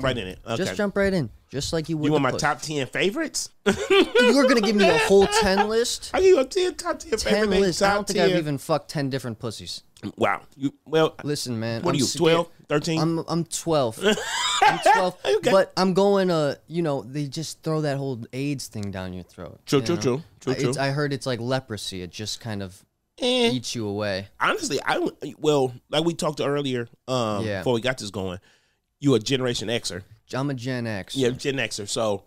right in it. Okay. Just jump right in, just like you would. you want my puss. top ten favorites? You're gonna give me a whole ten list. I give you a 10, top ten, favorite things, lists. I don't think 10. I've even fucked ten different pussies. Wow. You well. Listen, man. What I'm are you? 12, 13? I'm I'm twelve. I'm twelve. Okay. But I'm going. Uh, you know, they just throw that whole AIDS thing down your throat. True, you true, know? true, true, I- true. I heard it's like leprosy. It just kind of Eh, eats you away. honestly, I well, like we talked earlier, um, Yeah. before we got this going. You a Generation Xer, I'm a Gen X. yeah, Gen Xer. So,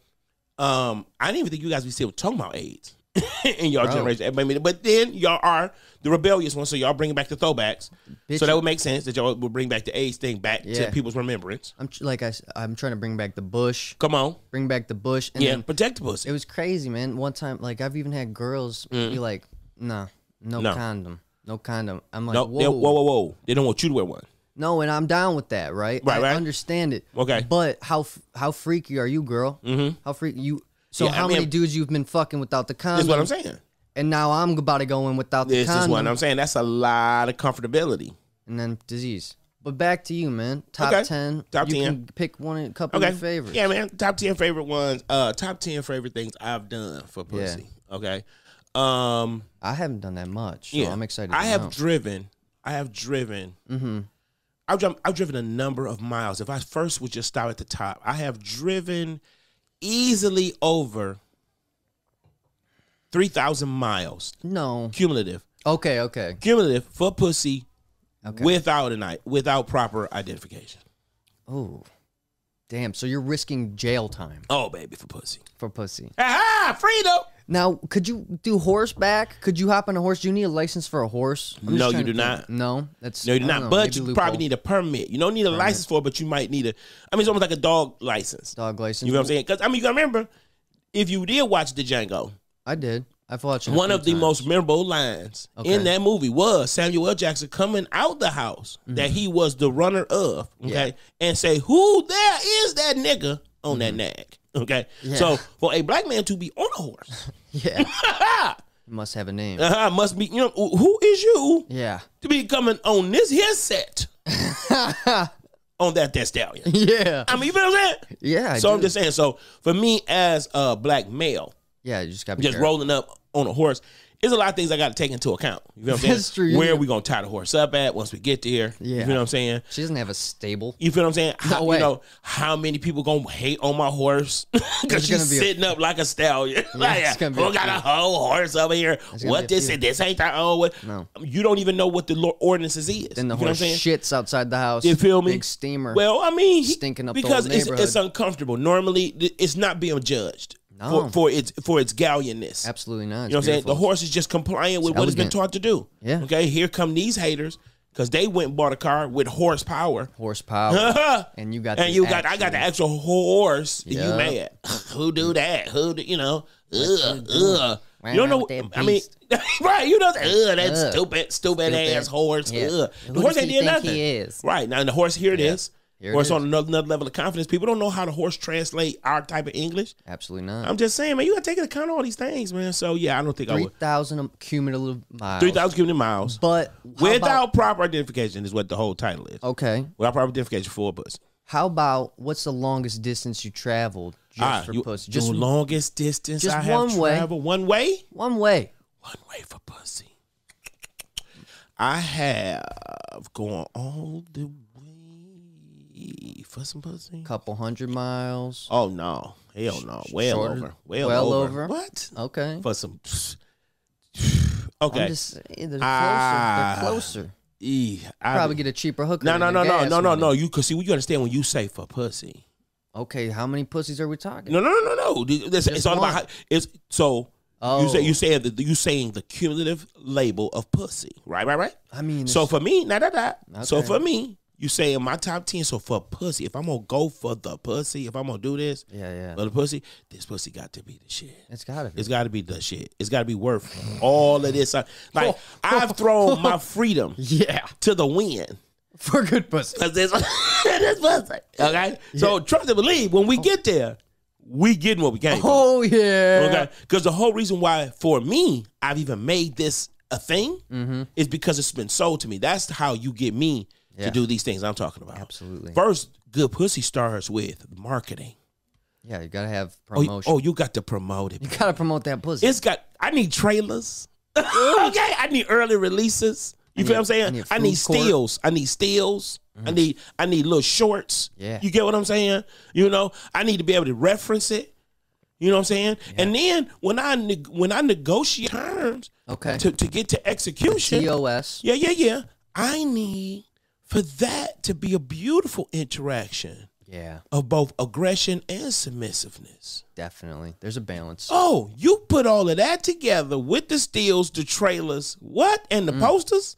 um, I didn't even think you guys be still talking about AIDS in your Bro. generation. But then y'all are the rebellious ones, so y'all bringing back the throwbacks. Bitch, so that would make sense that y'all would bring back the AIDS thing back Yeah. to people's remembrance. I'm tr- like I, s- I'm trying to bring back the bush. Come on, Bring back the bush. And yeah, then protect the pussy. it was crazy, man. One time, like I've even had girls be like, "Nah, no, Mm. No. condom, no condom." I'm like, no, "Whoa, they- whoa, whoa, whoa! They don't want you to wear one. No," and I'm down with that, right? Right, I right. understand it. Okay. but how how freaky are you, girl? Mm-hmm. How freaky you? So Yeah, I how many mean- dudes you've been fucking without the condom? That's what I'm saying. And now I'm about to go in without the This is condom, what I'm saying. That's a lot of comfortability. and then disease. But back to you, man. Top Okay. ten. Top you 10. can pick one, a couple of your favorites. Yeah, man. Top ten favorite ones. Uh, top ten favorite things I've done for pussy. Okay. Um. I haven't done that much, so Yeah. I'm excited. I to have know. driven. I have driven. I've, I've driven a number of miles. If I first would just start at the top, I have driven easily over three thousand miles no. cumulative. Okay, okay, Cumulative for pussy okay. without an i- without proper identification. Oh, damn! So you're risking jail time Oh, baby, for pussy. for pussy. Aha, freedom. Now, could you do horseback? Could you hop on a horse? Do you need a license for a horse? No, you do not. No, that's No, you do not. know, but you probably need a permit. You don't need a license for it, but you might need a. I mean, it's almost like a dog license. dog license. You know what I'm saying? Because I mean, you gotta remember, if you did watch the Django, I did. I've watched one of the times. most memorable lines Okay. in that movie was Samuel L. Jackson coming out the house that he was the runner of, okay, Mm-hmm. Yeah. and say, "Who there is that nigga on that nag?" Okay, Mm-hmm. Yeah. so for a black man to be on a horse, Yeah, must have a name. Uh-huh, must be you know who is you Yeah, to be coming on this here set on that that stallion. yeah, I mean, you feel what I'm saying? yeah. I so I'm just saying. So for me as a black male, yeah. You just got to just rolling up on a horse, there's a lot of things I got to take into account. You know what I'm saying? That's true. Where know- are we gonna tie the horse up at once we get there? Yeah. You feel what I'm saying? She doesn't have a stable. You feel what I'm saying? How, way. You know how many people gonna hate on my horse because she's be a- sitting up like a stallion? like, it's gonna be who a got a whole horse over here? What this and this ain't that? Oh, what? No. You don't even know what the ordinances is. Then the you feel what I'm horse saying? shits outside the house. You feel me? Big steamer. Well, I mean, he- Stinking up the because it's, it's uncomfortable. Normally, it's not being judged No. for, for its for its galleonness. absolutely not. You know what I'm saying? The horse is just compliant with what it's been taught to do. Yeah. Okay. Here come these haters because they went and bought a car with horsepower. horsepower, and you got and the you got I got the actual- horse. and You Yeah. mad? Who do that? Who do you know? Ugh, ugh. You don't know. I mean, right? You know, ugh, that Ugh. stupid, stupid, Stupid. ass horse. Yeah. Ugh. The horse ain't did nothing. he is? Right now, the horse here it is. Here it horse is. on another, another level of confidence. People don't know how the horse translate our type of English. Absolutely not. I'm just saying, man, you gotta take into account all these things, man. So yeah, I don't think I Three would. thousand cumulative miles. Three thousand cumulative miles But without about, proper identification is what the whole title is. okay, Without proper identification for a bus. how about what's the longest distance you traveled just Ah, for you, pussy? just longest distance just I have one way. One way. one way. One way for pussy. I have gone all the way for some pussy. Couple hundred miles. Oh no, hell no, well shorter- over, well, well over. over? What Okay. for some? I'm Okay, just they're Ah. closer. They're closer. E, I- Probably get a cheaper hooker. no, no, no, no, no, no, no. You cause see, you understand when you say for pussy. Okay, how many pussies are we talking? No, no, no, no, no. It's, it's all about how, it's so. Oh. You say you saying the you saying the cumulative label of pussy, right, right, right. I mean, So for me, not that that. So for me, you say in my top ten. So for pussy, if I'm gonna go for the pussy, if I'm gonna do this yeah, yeah, for the pussy, this pussy got to be the shit. it's gotta be. It's got to be the shit. It's got to be worth all of this. Like I've thrown my freedom yeah, to the wind for good pussy. because this this pussy. Okay, so trust and believe when we get there, we getting what we came. for. Oh yeah. Okay, because the whole reason why for me I've even made this a thing Mm-hmm. is because it's been sold to me. That's how you get me Yeah. to do these things I'm talking about. Absolutely. First, good pussy starts with marketing. Yeah, you gotta have Oh, oh promotion. oh, you got to promote it. you gotta promote that pussy. It's got. I need trailers. okay, I need early releases. You feel what I'm saying? I need I need steals. I need steals. I mm-hmm. need. I need little shorts. Yeah. You get what I'm saying? You know, I need to be able to reference it. You know what I'm saying? And then when I when I negotiate terms Okay. to, to get to execution, TOS. yeah, yeah, yeah. I need for that to be a beautiful interaction Yeah, of both aggression and submissiveness. definitely. There's a balance. Oh, you put all of that together with the steals, the trailers, what, and Mm. the posters?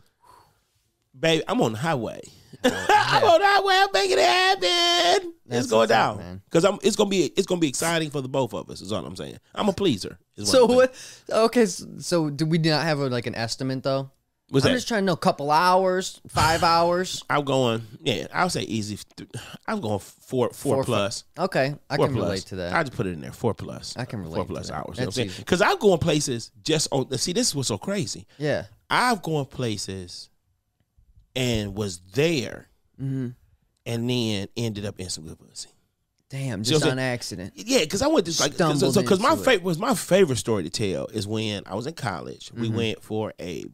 Baby, I'm on the highway. I'm on the highway. I'm making it happen. That's it's going down man. because I'm. It's gonna be. It's gonna be exciting for the both of us. Is all I'm saying. I'm a pleaser. is So what? Okay, so, so do we not have a, like an estimate though? What's I'm that? just trying to know. Couple hours, five hours. I'm going. Yeah, I'll say easy. I'm going four, four, Four, plus. Okay, I Four can plus. relate to that. I just put it in there. Four plus. I can Four relate to plus that. hours. You know what I'm saying? Because I'm going places just on. See, this is what's so crazy. yeah. I've gone places and was there Mm-hmm. and then ended up in some good pussy. Damn, just I'm on accident. Yeah, because I went to like because Stumbled so, my into it. favorite was my favorite story to tell is when I was in college. We Mm-hmm. went for a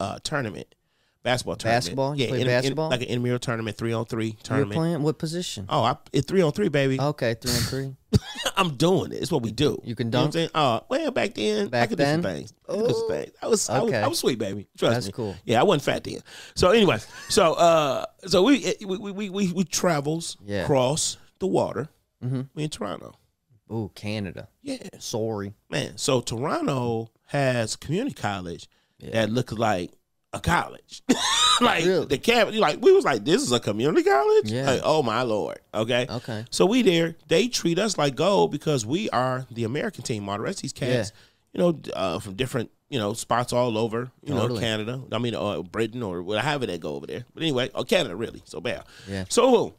uh, tournament, basketball tournament. Basketball? Yeah, in- in- basketball? like an intramural tournament, three on three You're tournament. playing what position? Oh, I, it's three on three, baby. Okay, three and three. I'm doing it. It's what we do. You can know dunk? saying? Oh, well, back then, I Back could then? do some things. I could do some things. I was, I was, I was sweet, baby. Trust That's me. cool. Yeah, I wasn't fat then. So, anyway, so uh, so we we we we, we, we travels Yeah. across the water. Mm-hmm. We in Toronto. Ooh, Canada. Yeah, Sorry. man. So Toronto has community college that looks like a college. like Really? the camp, like we was like, this is a community college. Yeah. Like, oh my lord. Okay. Okay. So we there. They treat us like gold because we are the American team. All the rest of these cats, you know, uh, from different you know spots all over. You know, Canada. I mean, uh, Britain or whatever they go over there. But anyway, oh Canada really. So bad. Yeah. So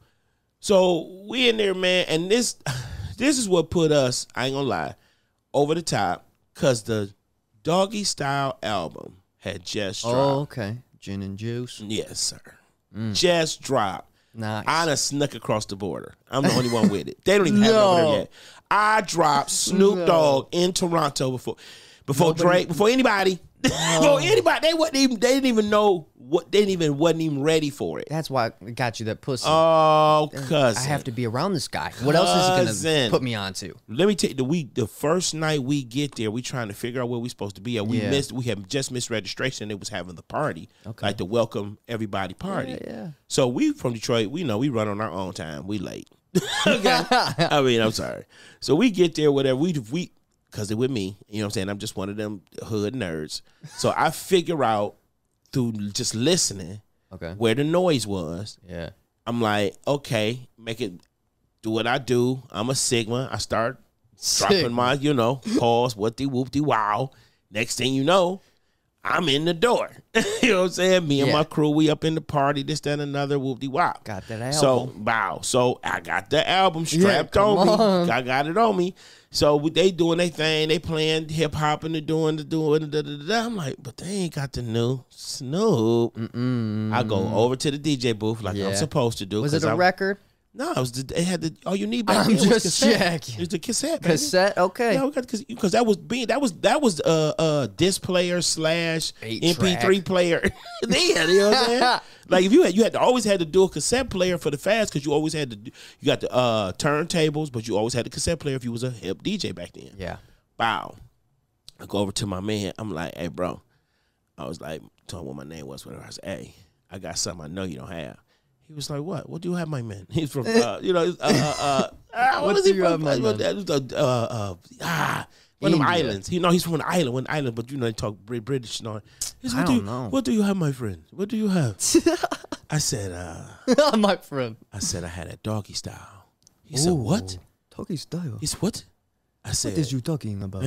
so we in there, man, and this this is what put us. I ain't gonna lie, over the top because the Doggy Style album had just oh, dropped. Oh, okay. Gin and juice. Yes, sir. Mm. Just dropped. Nice. I done snuck across the border. I'm the only one with it. They don't even have it over there yet. I dropped Snoop No. Dogg in Toronto before before Drake, before anybody. Before anybody. They wasn't even they didn't even know what they didn't even wasn't even ready for it. That's why I got you that pussy. Oh, cousin. I have to be around this guy. What else is he gonna put me onto? Let me tell you, the week, the first night we get there, we trying to figure out where we supposed to be at. We Yeah. missed, we had just missed registration. It was having the party, Okay. like the welcome everybody party. Yeah, yeah. So we from Detroit, we know we run on our own time. We late. okay. I mean, I'm sorry. So we get there, whatever. We we because they're with me. You know what I'm saying? I'm just one of them hood nerds. So I figure out through just listening Okay. where the noise was. Yeah. I'm like, okay, make it do what I do. I'm a Sigma. I start dropping my, you know, pause, what the whoop de wow. Next thing you know, I'm in the door. you know what I'm saying? Me and Yeah. my crew, we up in the party, this, that, another, whoop de wow. Got that album. So wow. So I got the album strapped come on me. I got it on me. So they doing their thing. They playing hip hop and they doing the doing da, da, da, da. I'm like, but they ain't got the new Snoop. I go over to the DJ booth like Yeah. I'm supposed to do. Was it a I- record? No, it was the, they had the all you need back I'm then was cassette. checking. It's the cassette. baby. Cassette? Okay. Yeah, we got because that was being that was that was uh uh disc player slash Eight MP3 track. player. then you know what I'm saying? like if you had you had to always had to do a cassette player for the fast because you always had to you got the uh turntables, but you always had the cassette player if you was a hip DJ back then. Yeah. Bow. I go over to my man. I'm like, hey, bro. I was like, told him what my name was. Whatever. I said, hey, I got something I know you don't have. He was like, what? What do you have, my man? He's from, uh, you know, uh, uh, uh, uh, What was he from? my Uh, uh, uh, uh, ah, one of them islands. You know, he's from an island, one island, but you know, they talk British all. He I what do don't you, know. What do you have, my friend? What do you have? I said, uh, My friend. I said, I had a doggy style. He said, what? Doggy style. He said, what? I said, What is you talking about?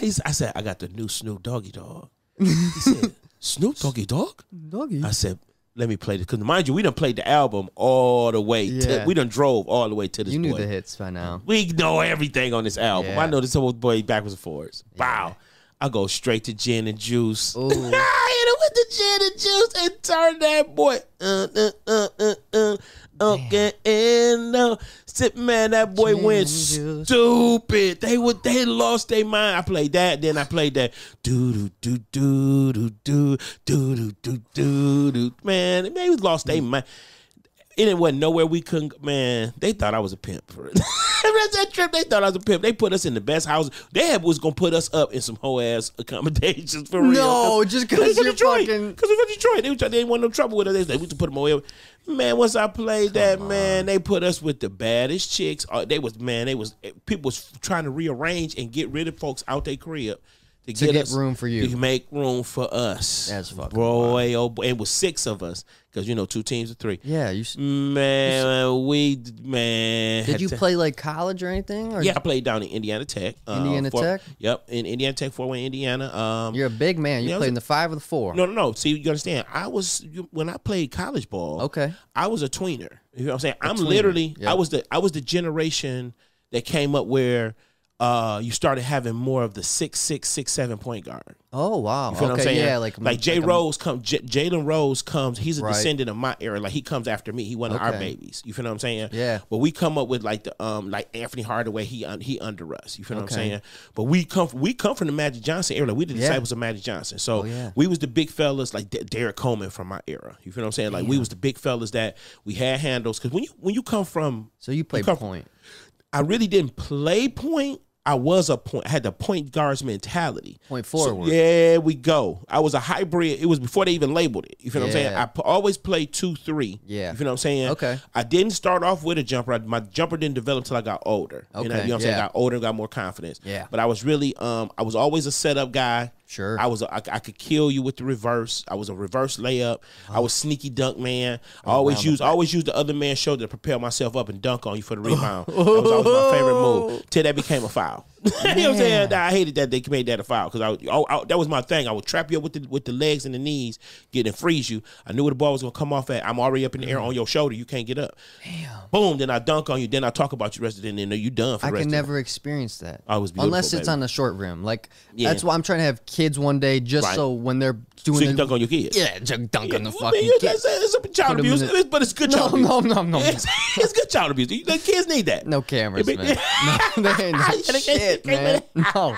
He's, I said, I got the new Snoop Doggy Dogg. He said, Snoop Doggy Dogg? Doggy. I said, let me play this. Because mind you, we done played the album all the way. To, Yeah. we done drove all the way to this You knew boy. the hits by now. We know everything on this album. Yeah. I know this whole boy backwards and forwards. Wow. I go straight to gin and juice. Him with the gin and juice and turn that boy. Uh, uh, uh, uh, uh. Okay, and uh, man, that boy Gin went stupid. They would they lost their mind. I played that, then I played that. Do do do do do do do do do do do. Man, they lost their mind. It wasn't nowhere we couldn't. Man, they thought I was a pimp for it. That trip. They thought I was a pimp. They put us in the best house. They had, was gonna put us up in some whole ass accommodations for real. No, just 'cause we you're Detroit. fucking- Because we're from Detroit. They, trying- they didn't want no trouble with us. They said we used to put them away. Man, once I played that, man, they put us with the baddest chicks. Uh, they was man, they was people was trying to rearrange and get rid of folks out their crib to, To get us- room for you. To make room for us. That's fucking boy. Oh boy, it was six of us because you know two teams of three. Yeah, you. Man, we man. Did you to- play like college or anything? Or Yeah, I played down in Indiana Tech. uh, Indiana Tech? Yep, in Indiana Tech, Fort Wayne, Indiana. Um, You're a big man. You Yeah, I played in the five or the four. no, no, no. See, you understand? I was you, when I played college ball. Okay. I was a tweener. You know what I'm saying? I'm tweener, literally. yeah. I was the. I was the generation that came up where. Uh, you started having more of the six, six, six, seven point guard. Oh wow. You feel okay. what I'm saying? Yeah, like like Jay like Rose comes, J- Jalen Rose comes. He's a Right. descendant of my era. Like he comes after me. He one of our babies. You feel what I'm saying? Yeah. But we come up with like the um like Anthony Hardaway. He un- he under us. You feel what I'm saying? But we come we come from the Magic Johnson era. Like, we the Yeah. disciples of Magic Johnson. So Oh, yeah. we was the big fellas like D- Derrick Coleman from my era. You feel what I'm saying? Like we was the big fellas that we had handles. Because when you when you come from So you played come- point. I really didn't play point. I was a point. I had the point guards mentality. Point So, forward. yeah, we go. I was a hybrid. It was before they even labeled it. You feel what I'm saying? Yeah. I p- always played two, three. Yeah. You feel what I'm saying? Okay. I didn't start off with a jumper. I- My jumper didn't develop until I got older. You know, Okay, you know what I'm saying? I got older got more confidence. Yeah. But I was really, um, I was always a setup guy. Sure. I was, a, I, I could kill you with the reverse. I was a reverse layup. I was sneaky dunk man. I always use, always use the other man's shoulder to propel myself up and dunk on you for the rebound. that was always my favorite move. Till that became a foul. you know what I'm saying? I hated that they made that a foul because I, I, I- that was my thing. I would trap you up with the with the legs and the knees, get and freeze you. I knew where the ball was gonna come off at. I'm already up in the air on your shoulder. You can't get up. Damn. Boom. Then I dunk on you. Then I talk about you rest of the day. And then you done for I the rest can never experience that. I was Unless it's baby. on a short rim. Like Yeah. that's why I'm trying to have kids one day, just Right. so when they're doing So you can dunk on your kids. yeah, just dunk on the Well, fucking mean, kid. it's, it's a child Put 'em abuse, the- but it's good No, child abuse. no, no, no, It's, it's good child abuse. The kids need that. No cameras, man. No, they ain't no Yeah, they can't- shit, man. can't-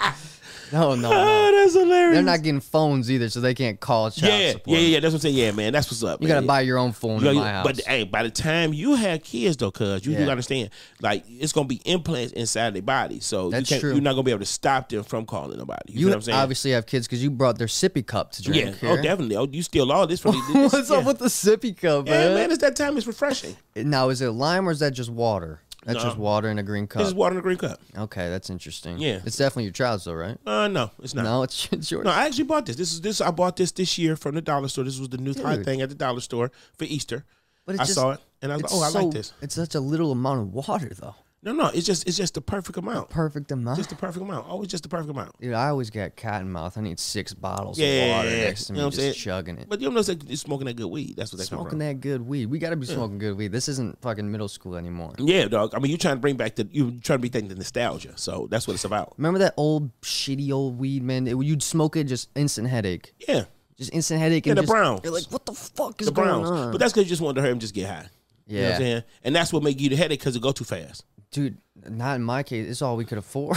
No, no, no, Oh, no. that's hilarious. They're not getting phones either, so they can't call child yeah, support. yeah, yeah. That's what I'm saying. Yeah, man. That's what's up. You man. gotta buy your own phone You in my house. But hey, by the time you have kids though, cuz you do understand, like it's gonna be implants inside their body, so That's you true. you're not gonna be able to stop them from calling nobody. You, you know what I'm saying? obviously have kids because you brought their sippy cup to drink. yeah. here. Oh, definitely. Oh, you steal all this from me. What's yeah. up with the sippy cup, Yeah, man? man. It's that time. It's refreshing. Now, is it lime or is that just water? That's No. just water in a green cup. This is water in a green cup. Okay, that's interesting. Yeah. it's definitely your child's though, right? Uh, no, it's not. No, it's, it's yours. No, I actually bought this. This is this. I bought this this year from the dollar store. This was the new Dude. thing at the dollar store for Easter. but I just, saw it and I was like, it's oh, I so- like this. It's such a little amount of water though. No, no, it's just it's just the perfect amount. Perfect amount. Just the perfect amount. Always just the perfect amount. Dude, I always get cotton mouth. I need six bottles Yeah, of water yeah, next to you me, know what I'm just saying? chugging it. But you know, it's like it's smoking that good weed. That's what they come Smoking that good weed. We got to be smoking good weed. This isn't fucking middle school anymore. Yeah, dog. I mean, you're trying to bring back the you trying to be thinking the nostalgia. So that's what it's about. Remember that old shitty old weed, man? It- you'd smoke it, just instant headache. Yeah, Just instant headache. Yeah, and the just, Browns. You're like, what the fuck is the going on? But that's because you just wanted to hear him just get high. You know what yeah, I'm saying? And that's what make you the headache because it go too fast. Dude. Not in my case. It's all we could afford.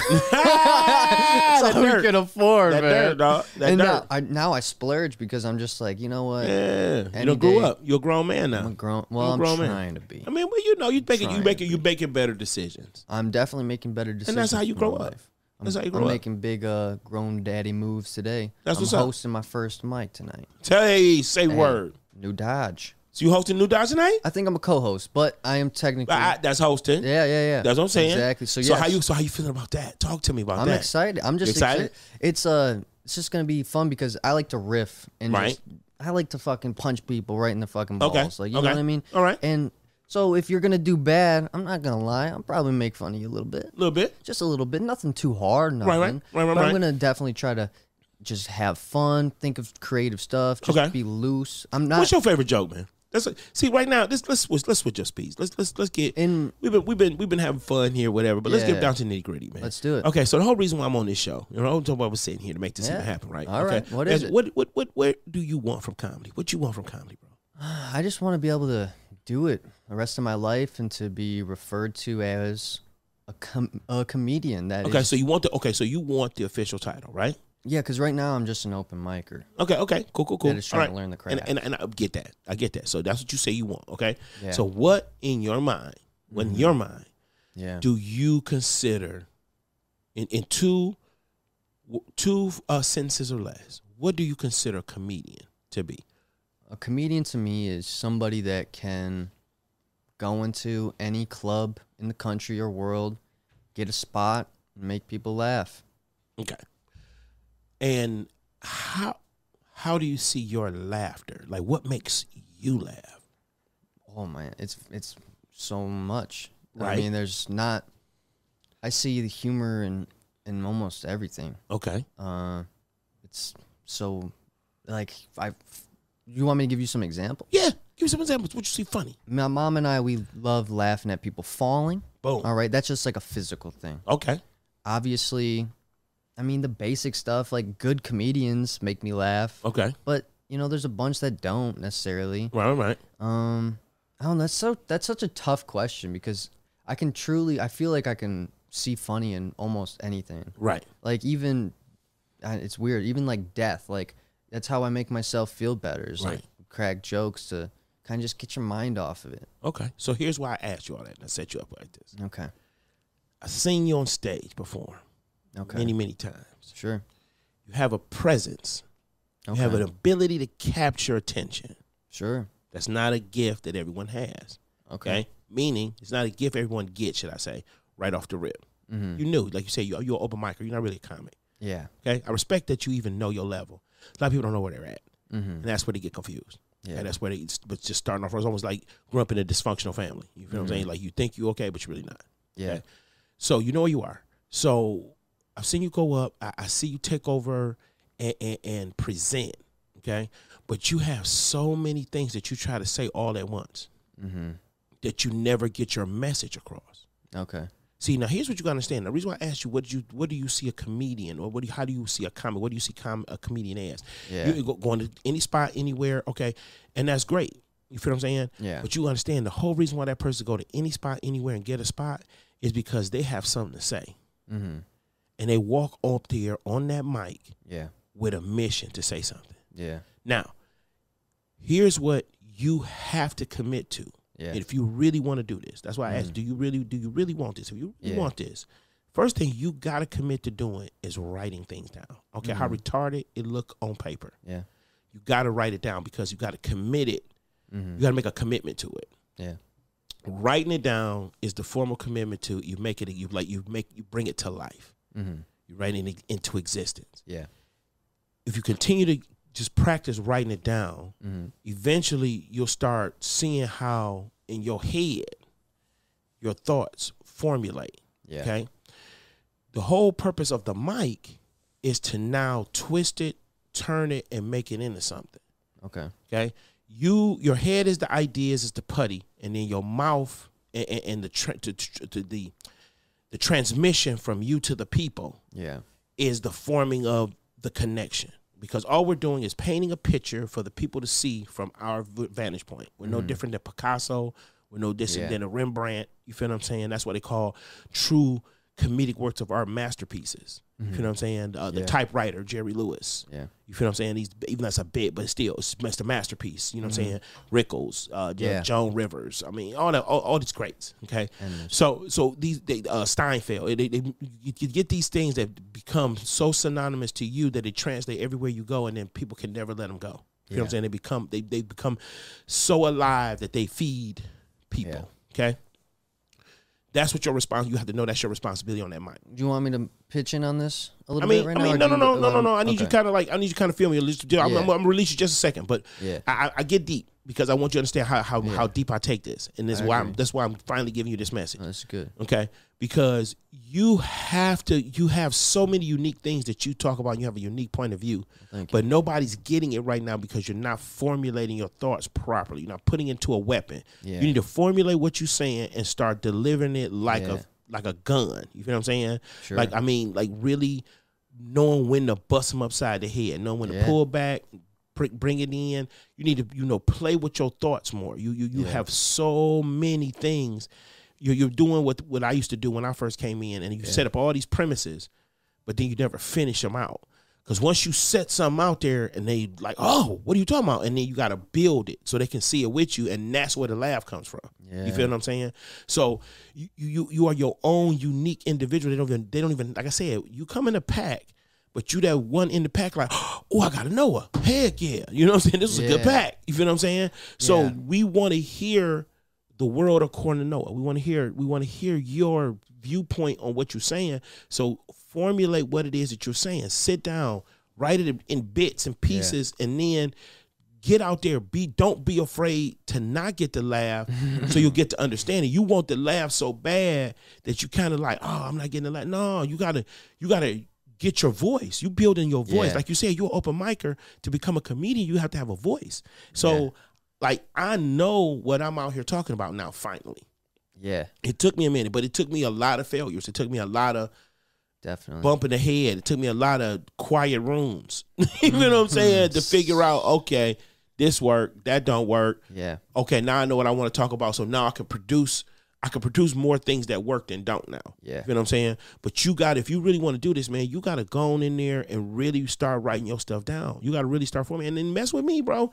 ah, That's that we dirt. could afford, That man. dirt, dog. That and dirt. now I now I splurge because I'm just like, you know what? Yeah, you don't grow up. You're a grown man now. I'm a grown. You're Well, I'm trying man. to be. I mean, well, you know, you making you making you making better decisions. I'm definitely making better decisions. And that's how you grow up. life. I'm, That's how you grow I'm up. making big uh grown daddy moves today. That's I'm what's up. hosting my first mic tonight. Tell hey, say word. New Dodge. So you hosting New Dodge tonight? I think I'm a co-host, but I am technically. I- that's hosting. yeah, yeah, yeah. That's what I'm saying. Exactly. So, so how you so how you feeling about that? Talk to me about that. I'm that. excited. I'm just excited? excited? It's uh, it's just gonna be fun because I like to riff and Right. just I like to fucking punch people right in the fucking balls. Okay, Like you okay. know what I mean? All right. And so if you're gonna do bad, I'm not gonna lie. I'll probably make fun of you a little bit. A little bit. just a little bit, nothing too hard, nothing. Right, right, right, right, but I'm gonna definitely try to just have fun, think of creative stuff, just Okay. be loose. I'm not. What's your favorite joke, man? Let's see right now. This let's switch. Let's switch speeds. Let's let's let's get. In We've been we've been we've been having fun here, whatever. But let's get down to nitty gritty, man. let's do it. Okay, so the whole reason why I'm on this show, you know, I was sitting here to make this Yeah. even happen, right? All okay. right. What is As- it? What what what what do you want from comedy? What you want from comedy, bro? I just want to be able to do it the rest of my life and to be referred to as a com- a comedian. That is Okay, so you want the okay, so you want the official title, right? Yeah, because right now I'm just an open micer. Okay, okay, cool, cool, cool. Is All trying to learn the craft. And, and and I get that. I get that. So that's what you say you want, okay? Yeah. So what in your mind, when Mm-hmm. your mind, Yeah. do you consider in in two two uh, sentences or less? What do you consider a comedian to be? A comedian to me is somebody that can go into any club in the country or world, get a spot, and make people laugh. Okay. And how how do you see your laughter? Like what makes you laugh? Oh man, it's it's so much. Right? I mean, there's not. I see the humor in in almost everything. Okay. Uh, it's so like I. You want me to give you some examples? Yeah. Give me some examples. What you see funny? My mom and I, we love laughing at people falling. Boom. All right, that's just like a physical thing. Okay. Obviously, I mean the basic stuff like good comedians make me laugh, Okay. but you know there's a bunch that don't necessarily. Right, right. Um, I don't know. That's so that's such a tough question because I can truly I feel like I can see funny in almost anything. Right. Like even it's weird. Even like death. Like that's how I make myself feel better. Is like crack jokes to kind of just get your mind off of it. Okay. So here's why I asked you all that. and I set you up like this. Okay. I've seen you on stage perform Okay. many, many times. sure. You have a presence. Okay. You have an ability to capture attention. sure. That's not a gift that everyone has. Okay. Okay. Meaning, it's not a gift everyone gets, should I say, right off the rip. Mm-hmm. You knew, like you say, you're, you're an open micer. You're not really a comic. Yeah. Okay. I respect that you even know your level. A lot of people don't know where they're at. Mm-hmm. And that's where they get confused. Yeah. And that's where they, but just starting off, it's almost like grew up in a dysfunctional family. You feel what I'm saying? Like you think you're okay, but you're really not. Yeah. Okay. So you know where you are. So I've seen you go up. I, I see you take over and, and, and present. Okay. But you have so many things that you try to say all at once Mm-hmm. that you never get your message across. Okay. See, now here's what you gotta understand. The reason why I asked you, what do you what do you see a comedian or what do you, how do you see a comic? What do you see com- a comedian as? Yeah. You go going to any spot, anywhere, okay, and that's great. You feel what I'm saying? Yeah. But you understand the whole reason why that person go to any spot, anywhere, and get a spot is because they have something to say, Mm-hmm. And they walk up there on that mic Yeah. with a mission to say something. Yeah. Now, here's what you have to commit to. Yeah. If you really want to do this, that's why I asked, do you really do you really want this? If you really Yeah. want this, first thing you gotta commit to doing is writing things down. Okay, how retarded it look on paper. Yeah. You gotta write it down because you gotta commit it. Mm-hmm. You gotta make a commitment to it. Yeah. Writing it down is the formal commitment to you make it you like you make you bring it to life. Mm-hmm. You write it into existence. Yeah. If you continue to just practice writing it down, Mm-hmm. eventually you'll start seeing how in your head your thoughts formulate. Yeah. Okay. The whole purpose of the mic is to now twist it, turn it, and make it into something. Okay. Okay. You your head is the ideas, is the putty, and then your mouth and, and, and the to, to the the transmission from you to the people Yeah. is the forming of the connection because all we're doing is painting a picture for the people to see from our vantage point. We're no mm-hmm. different than Picasso. We're no different Yeah. than a Rembrandt. You feel what I'm saying? That's what they call true comedic works of art masterpieces. You feel what I'm saying? Uh, the Yeah. typewriter, Jerry Lewis. Yeah. You feel what I'm saying? These even that's a bit, but still, it's, it's a masterpiece. You know what I'm saying? Rickles, uh, Yeah. Joan Rivers. I mean, all that, all, all these greats. Okay, so so these they, uh, Seinfeld, they, they, you, you get these things that become so synonymous to you that they translate everywhere you go, and then people can never let them go. You know what I'm saying? They become they they become so alive that they feed people. Okay, that's what your response. You have to know that's your responsibility on that mic. Do you want me to pitch in on this a I little mean, bit right I mean, or no, no, no, no, no, no. I need you kind of like, I need you kind of feel me. I'm, I'm, I'm gonna release you just a second, but Yeah. I, I, I get deep because I want you to understand how how, how deep I take this, and this why I'm, that's why I'm finally giving you this message. Oh, that's good. Okay, because you have to you have so many unique things that you talk about you have a unique point of view. Thank but nobody's getting it right now because you're not formulating your thoughts properly. You're not putting into a weapon. Yeah. you need to formulate what you're saying and start delivering it like Yeah. a like a gun. You feel what i'm saying? Sure. like i mean like really knowing when to bust them upside the head knowing when to pull back bring it in. You need to you know play with your thoughts more. You you, you Yeah. have so many things. You're, you're doing what what i used to do when i first came in and you set up all these premises but then you never finish them out. Because once you set something out there and they like oh what are you talking about? And then you got to build it so they can see it with you and that's where the laugh comes from. Yeah. you feel what i'm saying? So you, you you are your own unique individual. They don't even they don't even like i said you come in a pack but you that one in the pack like oh i gotta know her heck yeah you know what i'm saying this is a good pack you feel what i'm saying so Yeah. we want to hear the world according to Noah. We want to hear we want to hear your viewpoint on what you're saying. So formulate what it is that you're saying. Sit down, write it in bits and pieces, and then get out there. Be don't be afraid to not get the laugh, so you'll get to understand it. You want the laugh so bad that you kind of like, oh, I'm not getting the laugh. No, you gotta you gotta get your voice. You build in your voice. Yeah. Like you said, you're an open micer. To become a comedian, you have to have a voice. So Yeah. like I know what I'm out here talking about now, finally. yeah, It took me a minute, but it took me a lot of failures. It took me a lot of definitely. bumping the head. It took me a lot of quiet rooms. you mm-hmm. know what I'm saying? To figure out, okay, this work, that don't work. Yeah, Okay, now I know what I want to talk about. So now I can produce I could produce more things that work than don't now. Yeah. You know what I'm saying? But you got if you really want to do this, man, you gotta go on in there and really start writing your stuff down. You gotta really start forming and then mess with me, bro.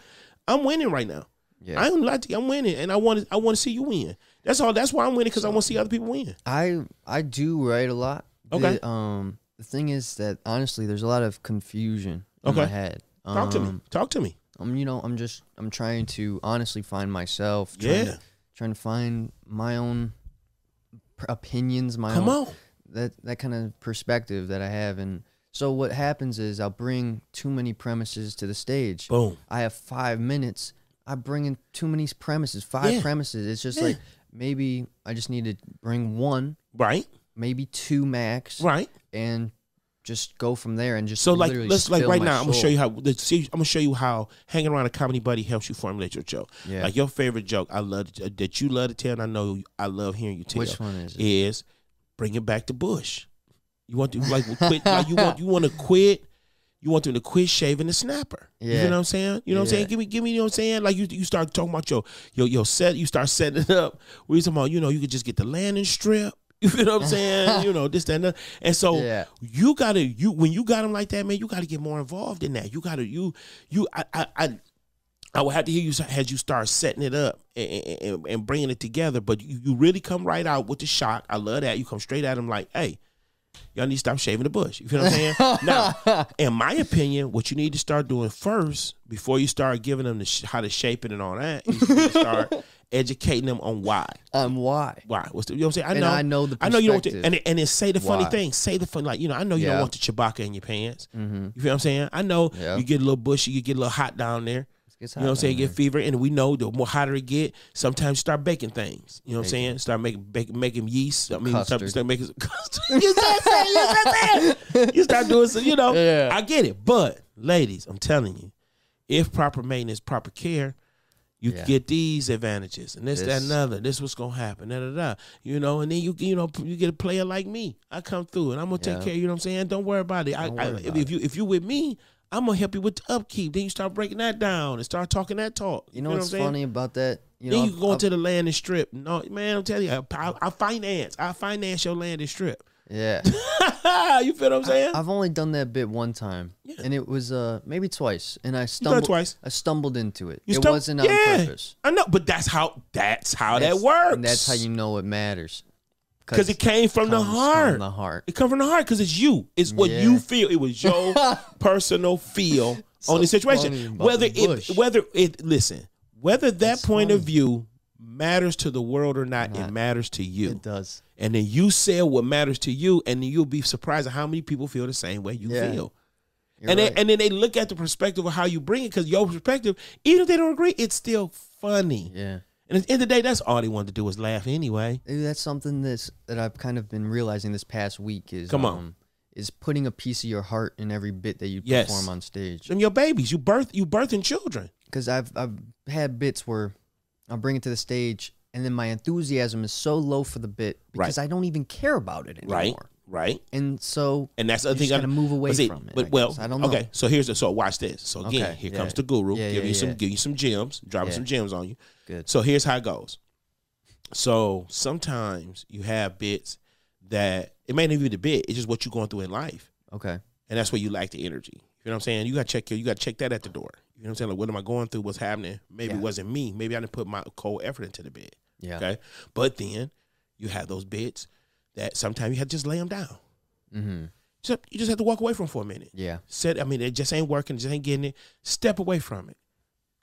I'm winning right now. yeah. I ain't like to I'm winning, and I want to. I want to see you win. That's all. That's why I'm winning because I want to see other people win. I I do write a lot. The- Okay. um, the thing is that honestly, there's a lot of confusion in Okay. my head. Talk to me. Um, Talk to me. I'm, you know, I'm just, I'm trying to honestly find myself. Yeah. To, trying to find my own opinions, my Come own on. that that kind of perspective that I have, and so what happens is I'll bring too many premises to the stage. Boom. I have five minutes. I bring in too many premises, five Yeah. premises. It's just Yeah. like maybe I just need to bring one, Right. maybe two max, Right. and just go from there and just So like let's like right now, I'm gonna show you how. See, I'm gonna show you how hanging around a comedy buddy helps you formulate your joke. Yeah. Like your favorite joke, I love uh, that you love to tell, and I know I love hearing you tell. Which one is it? Is bring it back to Bush. You want to like quit? like you want you want to quit? You want them to quit shaving the snapper. Yeah. You know what I'm saying? You know what I'm saying? Give me, give me. You know what I'm saying? Like you, you start talking about your, your, your set. You start setting it up. Where you talking about? You know, you could just get the landing strip. You feel what I'm saying? you know this, that, and that. And so Yeah. you gotta, you when you got them like that, man, you gotta get more involved in that. You gotta, you, you, I, I, I, I would have to hear you as you start setting it up and, and, and bringing it together. But you, you really come right out with the shot. I love that. You come straight at them like, hey, y'all need to stop shaving the bush. You feel what I'm saying? now, in my opinion, what you need to start doing first before you start giving them the sh- how to shape it and all that, is you start educating them on why. Um, why? Why? What's the, you know what I'm saying? I And know. I know the I know you don't. want to- And and then say the funny Why. thing. Say the fun like you know. I know you don't want the Chewbacca in your pants. Mm-hmm. You feel what I'm saying? I know Yeah. you get a little bushy, you get a little hot down there. You know what I'm saying? Get fever, and we know the more hotter it get, sometimes you start baking things. You know what I'm saying? Start making bake, making yeast. I mean, start, Custard. start making custard. you start saying, you start saying, you start doing some. You know, Yeah. I get it. But ladies, I'm telling you, if proper maintenance, proper care, you Yeah. get these advantages, and this, that, This- and other. This what's gonna happen. Da, da, da. You know, and then you you know you get a player like me. I come through, and I'm gonna take Yeah. care. You know what I'm saying? Don't worry about it. I, I, if, about if you if you with me. I'm gonna help you with the upkeep. Then you start breaking that down and start talking that talk. You know feel what's what I'm saying? funny about that? You then know, you go into the land and strip. No, man, I'm telling you, I, I finance. I finance your land and strip. Yeah. you feel what I'm saying? I've only done that bit one time, Yeah. and it was uh maybe twice, and I stumbled twice. I stumbled into it. You it wasn't on purpose. I know, but that's how that's how That's- that works. And that's how you know it matters. because it came from the comes heart. From the heart. It come from the heart because it's you. It's what Yeah. you feel. It was your personal feel So on the situation. Whether it whether it listen, whether that point of view matters to the world or not, it matters to you. It does. and then you say what matters to you, and then you'll be surprised at how many people feel the same way you Yeah. feel. You're and right. then and then they look at the perspective of how you bring it, because your perspective, even if they don't agree, it's still funny. yeah. And at the end of the day, that's all they wanted to do was laugh anyway. Maybe that's something that's that I've kind of been realizing this past week is Come on. um, is putting a piece of your heart in every bit that you Yes. perform on stage. And your babies, you birth, you birthing children. Because I've I've had bits where I'll bring it to the stage and then my enthusiasm is so low for the bit because I don't even care about it anymore. Right, right. And so And that's the thing. just gotta move away see, from it. But I well. I don't know. okay. So here's the so watch this. So again, Okay, here yeah. comes the guru. Yeah, give yeah, you some, give you some gems, dropping some gems on you. Good. So here's how it goes. So sometimes you have bits that it may not even be the bit. It's just what you're going through in life, Okay. and that's where you lack the energy. You know what I'm saying? You got to check your, you got to check that at the door. You know what I'm saying? Like, what am I going through? What's happening? Maybe it wasn't me. Maybe I didn't put my cold effort into the bit. Yeah. Okay, but then you have those bits that sometimes you have to just lay them down. Mm-hmm. Just, you just have to walk away from for a minute. Yeah. Said, I mean, it just ain't working. It just ain't getting it. Step away from it.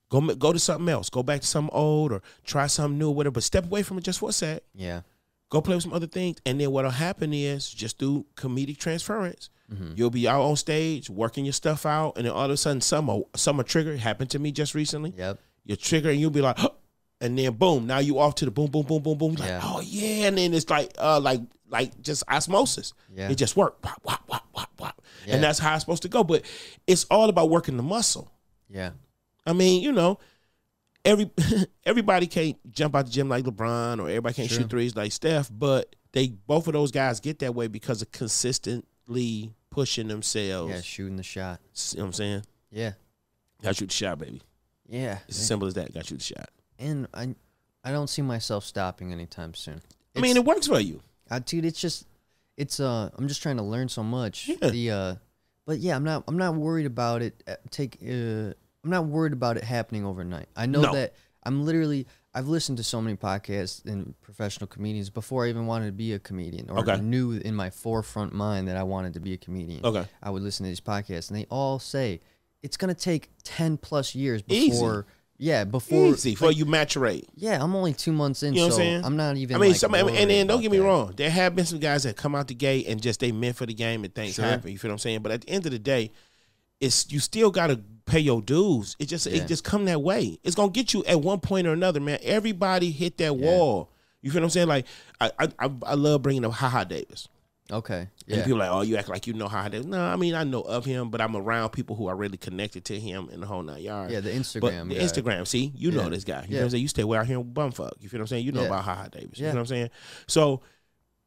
Go go to something else. Go back to something old or try something new or whatever. But step away from it just for a sec. Yeah. Go play with some other things. And then what'll happen is just do comedic transference. Mm-hmm. You'll be out on stage working your stuff out, and then all of a sudden, some some a trigger It happened to me just recently. Yep. You trigger, and you'll be like, and then boom, now you off to the boom, boom, boom, boom, boom. Like, Yeah. oh yeah, and then it's like, uh, like, like just osmosis. Yeah. It just worked. Wop, wop, wop, wop, wop. Yeah. And that's how it's supposed to go. But it's all about working the muscle. Yeah. I mean, you know, every everybody can't jump out the gym like LeBron, or everybody can't True. shoot threes like Steph. But they both of those guys get that way because of consistently pushing themselves. Yeah. Shooting the shot. See what I'm saying? Yeah. Got to shoot the shot, baby. Yeah. It's as simple as that. Got to shoot the shot. And I, I don't see myself stopping anytime soon. I mean, it works for you. uh, dude, it's just, it's uh, I'm just trying to learn so much. Yeah. The uh, but yeah, I'm not, I'm not worried about it. uh, Take, uh, I'm not worried about it happening overnight. I know No. that I'm literally, I've listened to so many podcasts and professional comedians before I even wanted to be a comedian, or Okay. knew in my forefront mind that I wanted to be a comedian. Okay. I would listen to these podcasts, and they all say it's gonna take ten plus years Easy. before. Yeah, before Easy for you maturate. Yeah, I'm only two months in, You know what I'm saying? I'm not even. I mean, like, some, and then don't get me that. wrong. There have been some guys that come out the gate and just they meant for the game and things Sure. happen. You feel what I'm saying? But at the end of the day, it's you still got to pay your dues. It just Yeah. it just come that way. It's gonna get you at one point or another, man. Everybody hit that wall. You feel what I'm saying? Like I I I, love bringing up Haha Davis. Okay. And Yeah. people are like, oh, you act like you know Haha Davis. No, I mean I know of him, but I'm around people who are really connected to him in the whole nine yards. Yeah, the But Instagram. the guy. Instagram, see, you know this guy. You know Yeah. what I'm saying? You stay way out here in bumfuck. You feel what I'm saying? You know Yeah. about Haha Davis. You know what I'm saying? So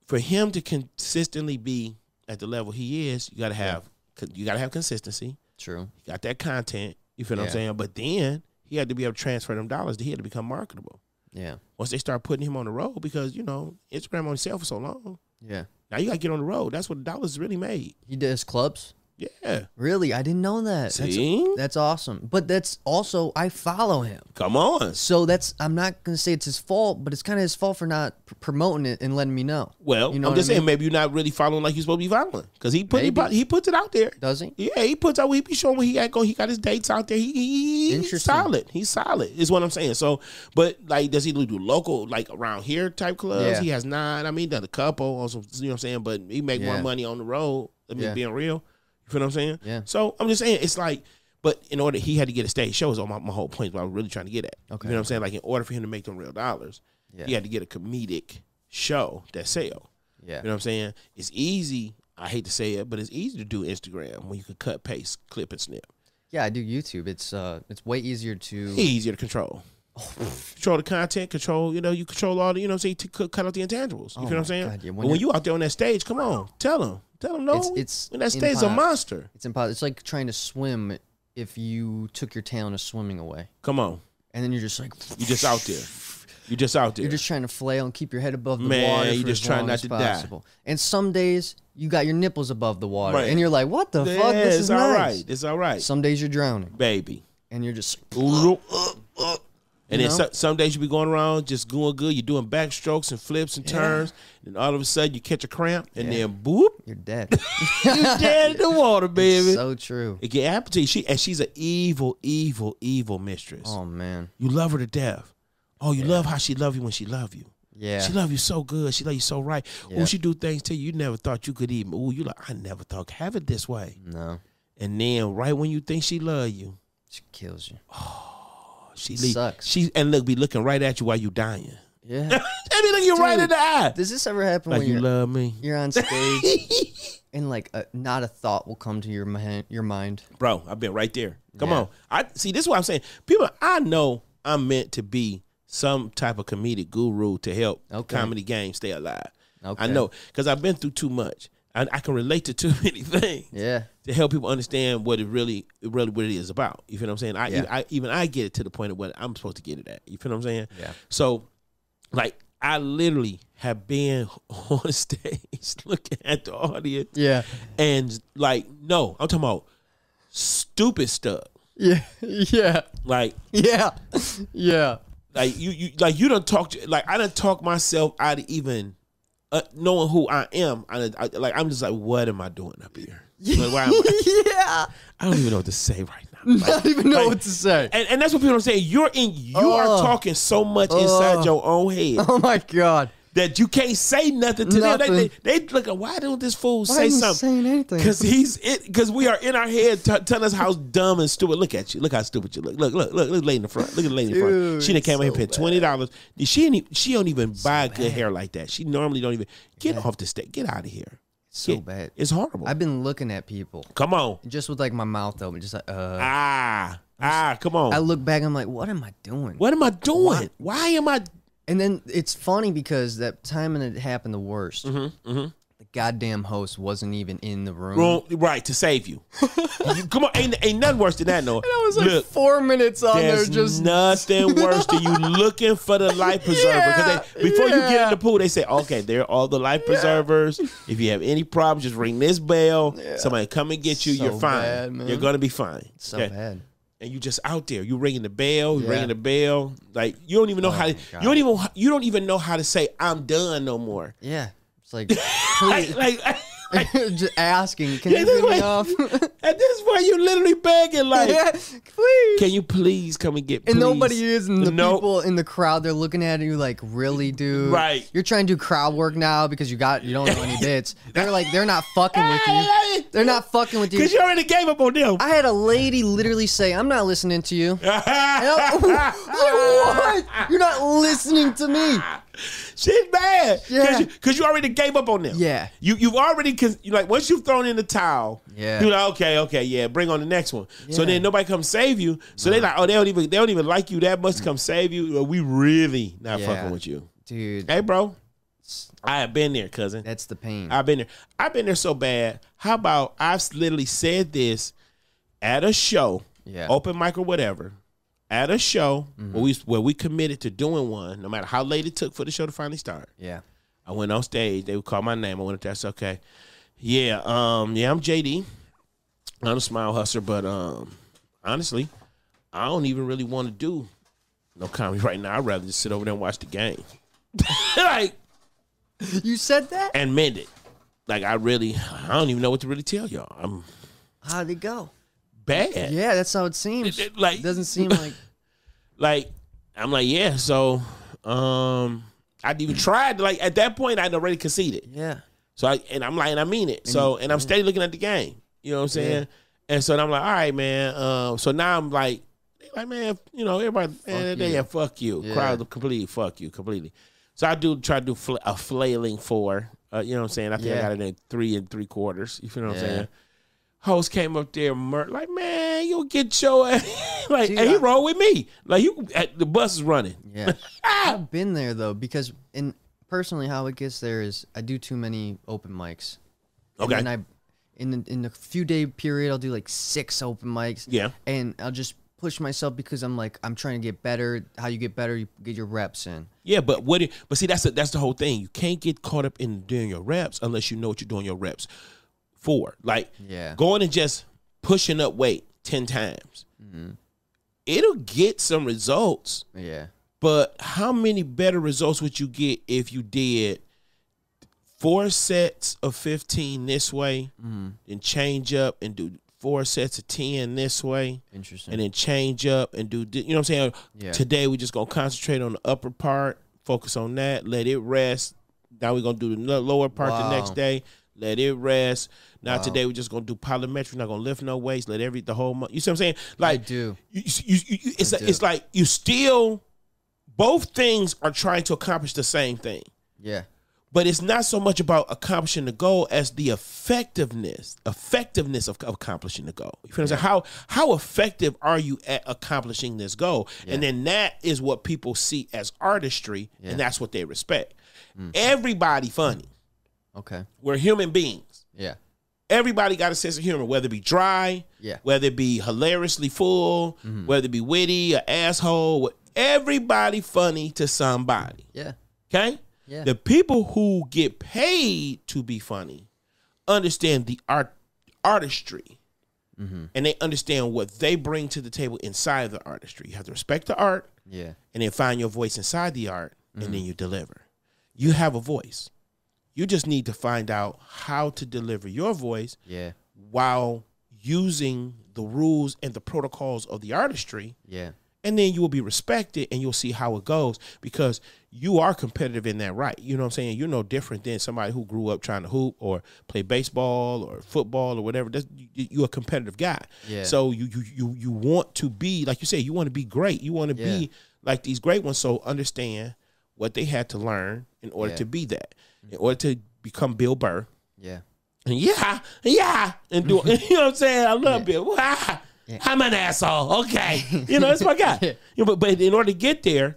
for him to consistently be at the level he is, you gotta have you gotta have consistency. True. He got that content. You feel what I'm saying? But then he had to be able to transfer them dollars. He had to become marketable. Yeah. Once they start putting him on the road, because you know Instagram on itself for so long. Yeah. Now you gotta get on the road. That's what the dollars really made. He does clubs. Yeah. Really, I didn't know that. See? That's, that's awesome. But that's also I follow him, Come on. so that's I'm not gonna say it's his fault, but it's kind of his fault for not pr- promoting it and letting me know. Well, You know I'm just I saying mean? maybe you're not really following like you're supposed to be following because he put he, put- he puts it out there. Does he? Yeah, he puts out. He be showing where he at. going. He got his dates out there. He, he he's solid. He's solid. Is what I'm saying. So, but like, does he do local like around here type clubs? Yeah. He has not. I mean, done a couple. Also, you know what I'm saying. But he make more money on the road. I mean, Yeah. being real. You feel what I'm saying? Yeah. So I'm just saying it's like. But in order, he had to get a stage show. Is all my, my whole point. What I was really trying to get at. Okay, You know what I'm saying? Like in order for him to make them real dollars, Yeah. he had to get a comedic show that sell. Yeah. You know what I'm saying? It's easy. I hate to say it, but it's easy to do Instagram when you can cut, paste, clip, and snip. Yeah, I do YouTube. It's uh, it's way easier to. Easier to control. control the content, control, you know, you control all the, you know what I'm saying, to cut out the intangibles. You Oh feel what I'm saying? God, yeah, when when you out there on that stage, come on, tell them. Tell them no. It's- it's when that stage is a monster. It's impossible. It's like trying to swim if you took your talent of swimming away, Come on. and then you're just like you're just out there. You're just out there. You're just trying to flail and keep your head above the Man, water. You're just trying not to die. And some days you got your nipples above the water, Right. and you're like, "What the yeah, fuck? This it's is all nice." right. It's all right. Some days you're drowning, Baby. and you're just And You then so, some days you be going around just going good. You're doing backstrokes and flips and Yeah. turns. And all of a sudden you catch a cramp and Yeah. then boop, you're dead. You're dead in the water, baby. so true. it get happened. She and she's an evil, evil, evil mistress. Oh man, You love her to death. Oh, you love how she love you when she love you. yeah, She love you so good. She love you so right. Yeah. Oh, she do things to you you never thought you could even. Oh, you like I never thought have it this way. no, And then right when you think she love you, she kills you. Oh, She leave, Sucks. She and look be looking right at you while you dying. Yeah. Be looking you right in the eye. Does this ever happen Like when you you're, love me, you're on stage and like a, not a thought will come to your mind, your mind? bro. I've been right there. Come Yeah. on. I see. This is what I'm saying. People, I know I'm meant to be some type of comedic guru to help Okay. comedy game stay alive. I know because I've been through too much. I, I can relate to too many things. Yeah. to help people understand what it really, really, what it is about. You feel what I'm saying? I, Yeah. I even I get it to the point of what I'm supposed to get it at. You feel what I'm saying? Yeah. So, like, I literally have been on stage looking at the audience, Yeah. and like, no, I'm talking about stupid stuff. Yeah. Yeah. Like, Yeah. Yeah. like you, you, like you don't talk. Like I don't talk myself out of even uh, knowing who I am. I, I, like I'm just like, what am I doing up here? Like, why am I, yeah. I don't even know what to say right now. Like, Not even know like- what to say. And, and that's what people don't say. You're in. You are talking so much inside your own head Oh my god. That you can't say nothing to them. They, they, they look at why don't this fool Why say something? saying anything? Because he's it. Because we are in our head t- telling us how dumb and stupid. Look at you. Look how stupid you look. Look, look, look, look, lady in the front. Look at the lady in the front. Dude, She done came so and paid twenty dollars. She ain't. She don't even buy good hair like that. She normally don't even get off the stage. Get out of here. so bad. It's horrible. I've been looking at people come on. just with like my mouth open, just like uh. Ah, ah. Come on. I look back, I'm like, what am I doing? what am I doing? Why am I? And then it's funny because that time when it happened the worst, Mm-hmm, the goddamn host wasn't even in the room. Wrong, right to save you. You- Come on, ain't ain't nothing worse than that, no. I was like Look, four minutes on there, just nothing worse than you looking for the life preserver. Yeah, before you get in the pool, they say, okay, there are all the life preservers. If you have any problems, just ring this bell. Somebody come and get you. So You're fine. bad. You're gonna be fine. so Okay? bad. And you just out there. You ringing the bell. You Yeah. ringing the bell. Like you don't even know Oh how. To, you don't even. You don't even know how to say I'm done no more. Yeah, it's Like, like, like just asking, can Yeah, you me off? at this point, you're literally begging like. yeah, please. Can you please come and get? and please? nobody is, and the No. people in the crowd, they're looking at you like, really, dude? Right. You're trying to do crowd work now because you got you don't know any bits. They're like, they're not fucking with you. They're not fucking with you. Because you already gave up on them. I had a lady literally say, "I'm not listening to you." And like, what? You're not listening to me. She's bad. Yeah. Because you, 'cause you already gave up on them. Yeah. You, you've already, cause you like, once you've thrown in the towel, Yeah. you're like, okay, okay, yeah, bring on the next one. So then nobody comes save you. So they like, oh, they don't even, they don't even like you that much to come save you. We really not Yeah. fucking with you. Dude, Hey, bro. I have been there, cousin. that's the pain. I've been there. I've been there so bad. How about I've literally said this at a show, Yeah. open mic or whatever, at a show where we where we committed to doing one, no matter how late it took for the show to finally start. Yeah. I went on stage. They would call my name. I went up there. I said, okay. Yeah, um, yeah, I'm JD. I'm a smile hustler, but um, honestly, I don't even really want to do no comedy right now. I'd rather just sit over there and watch the game. like You said that? and mend it. Like I really I don't even know what to really tell y'all. I'm How'd it go? Bad. Yeah, that's how it seems. It- it, like- it doesn't seem like. Like I'm like, yeah, so um I'd even tried like at that point I'd already conceded. Yeah. So I and I'm like, and I mean it. So and I'm steady looking at the game. You know what I'm saying? And so I'm like, all right, man. Um, so now I'm like, they like, man, you know, everybody, man, they you. yeah, fuck you. Yeah. Crowd completely, fuck you, completely. So I do try to do fl- a flailing four. Uh, you know what I'm saying? I think I got it in three and three quarters. You feel what I'm saying? Host came up there, mur- like, man, you'll get your ass. like, Dude, and he I- rolled with me. Like, you, the bus is running. Yeah. Ah! I've been there though because in personally how it gets there is I do too many open mics. Okay. And I in the, in a few day period I'll do like six open mics. Yeah. And I'll just push myself because I'm like I'm trying to get better. How you get better, you get your reps in. Yeah, but what? But see, that's the, that's the whole thing. You can't get caught up in doing your reps unless you know what you're doing your reps for. Like, Yeah. going and just pushing up weight ten times, mm-hmm. it'll get some results. Yeah. But how many better results would you get if you did four sets of fifteen this way, mm-hmm. and change up and do four sets of ten this way? Interesting. and then change up and do you know what I'm saying? Yeah. Today we're just gonna concentrate on the upper part, focus on that, let it rest. Now we're gonna do the lower part the next day. Let it rest. Now today we're just gonna do plyometrics. Not gonna lift no weights. Let every the whole month. You see what I'm saying? Like I do. You, you, you, it's I like, do. it's like you still. Both things are trying to accomplish the same thing, Yeah. but it's not so much about accomplishing the goal as the effectiveness, effectiveness of, of accomplishing the goal. You feel what I'm saying? How how effective are you at accomplishing this goal? And then that is what people see as artistry, Yeah. and that's what they respect. Mm. Everybody funny. Okay. We're human beings. Yeah. Everybody got a sense of humor, whether it be dry, Yeah. whether it be hilariously full, mm-hmm. whether it be witty, an asshole. Everybody funny to somebody. Yeah. Okay? Yeah. The people who get paid to be funny understand the art artistry. Mm-hmm. And they understand what they bring to the table inside of the artistry. You have to respect the art Yeah. and then find your voice inside the art and then mm-hmm. you deliver. You have a voice. You just need to find out how to deliver your voice Yeah. while using the rules and the protocols of the artistry Yeah. and then you will be respected and you'll see how it goes because you are competitive in that right you know what i'm saying you're no different than somebody who grew up trying to hoop or play baseball or football or whatever That's, you, you're a competitive guy Yeah. so you, you you you want to be like you say you want to be great you want to Yeah. be like these great ones so understand what they had to learn in order Yeah. to be that in order to become bill burr Yeah. and yeah, yeah, and do you know what I'm saying? I love Yeah. Bill. Ah, I'm an asshole. Okay, you know that's my guy. Yeah. You know, but but in order to get there,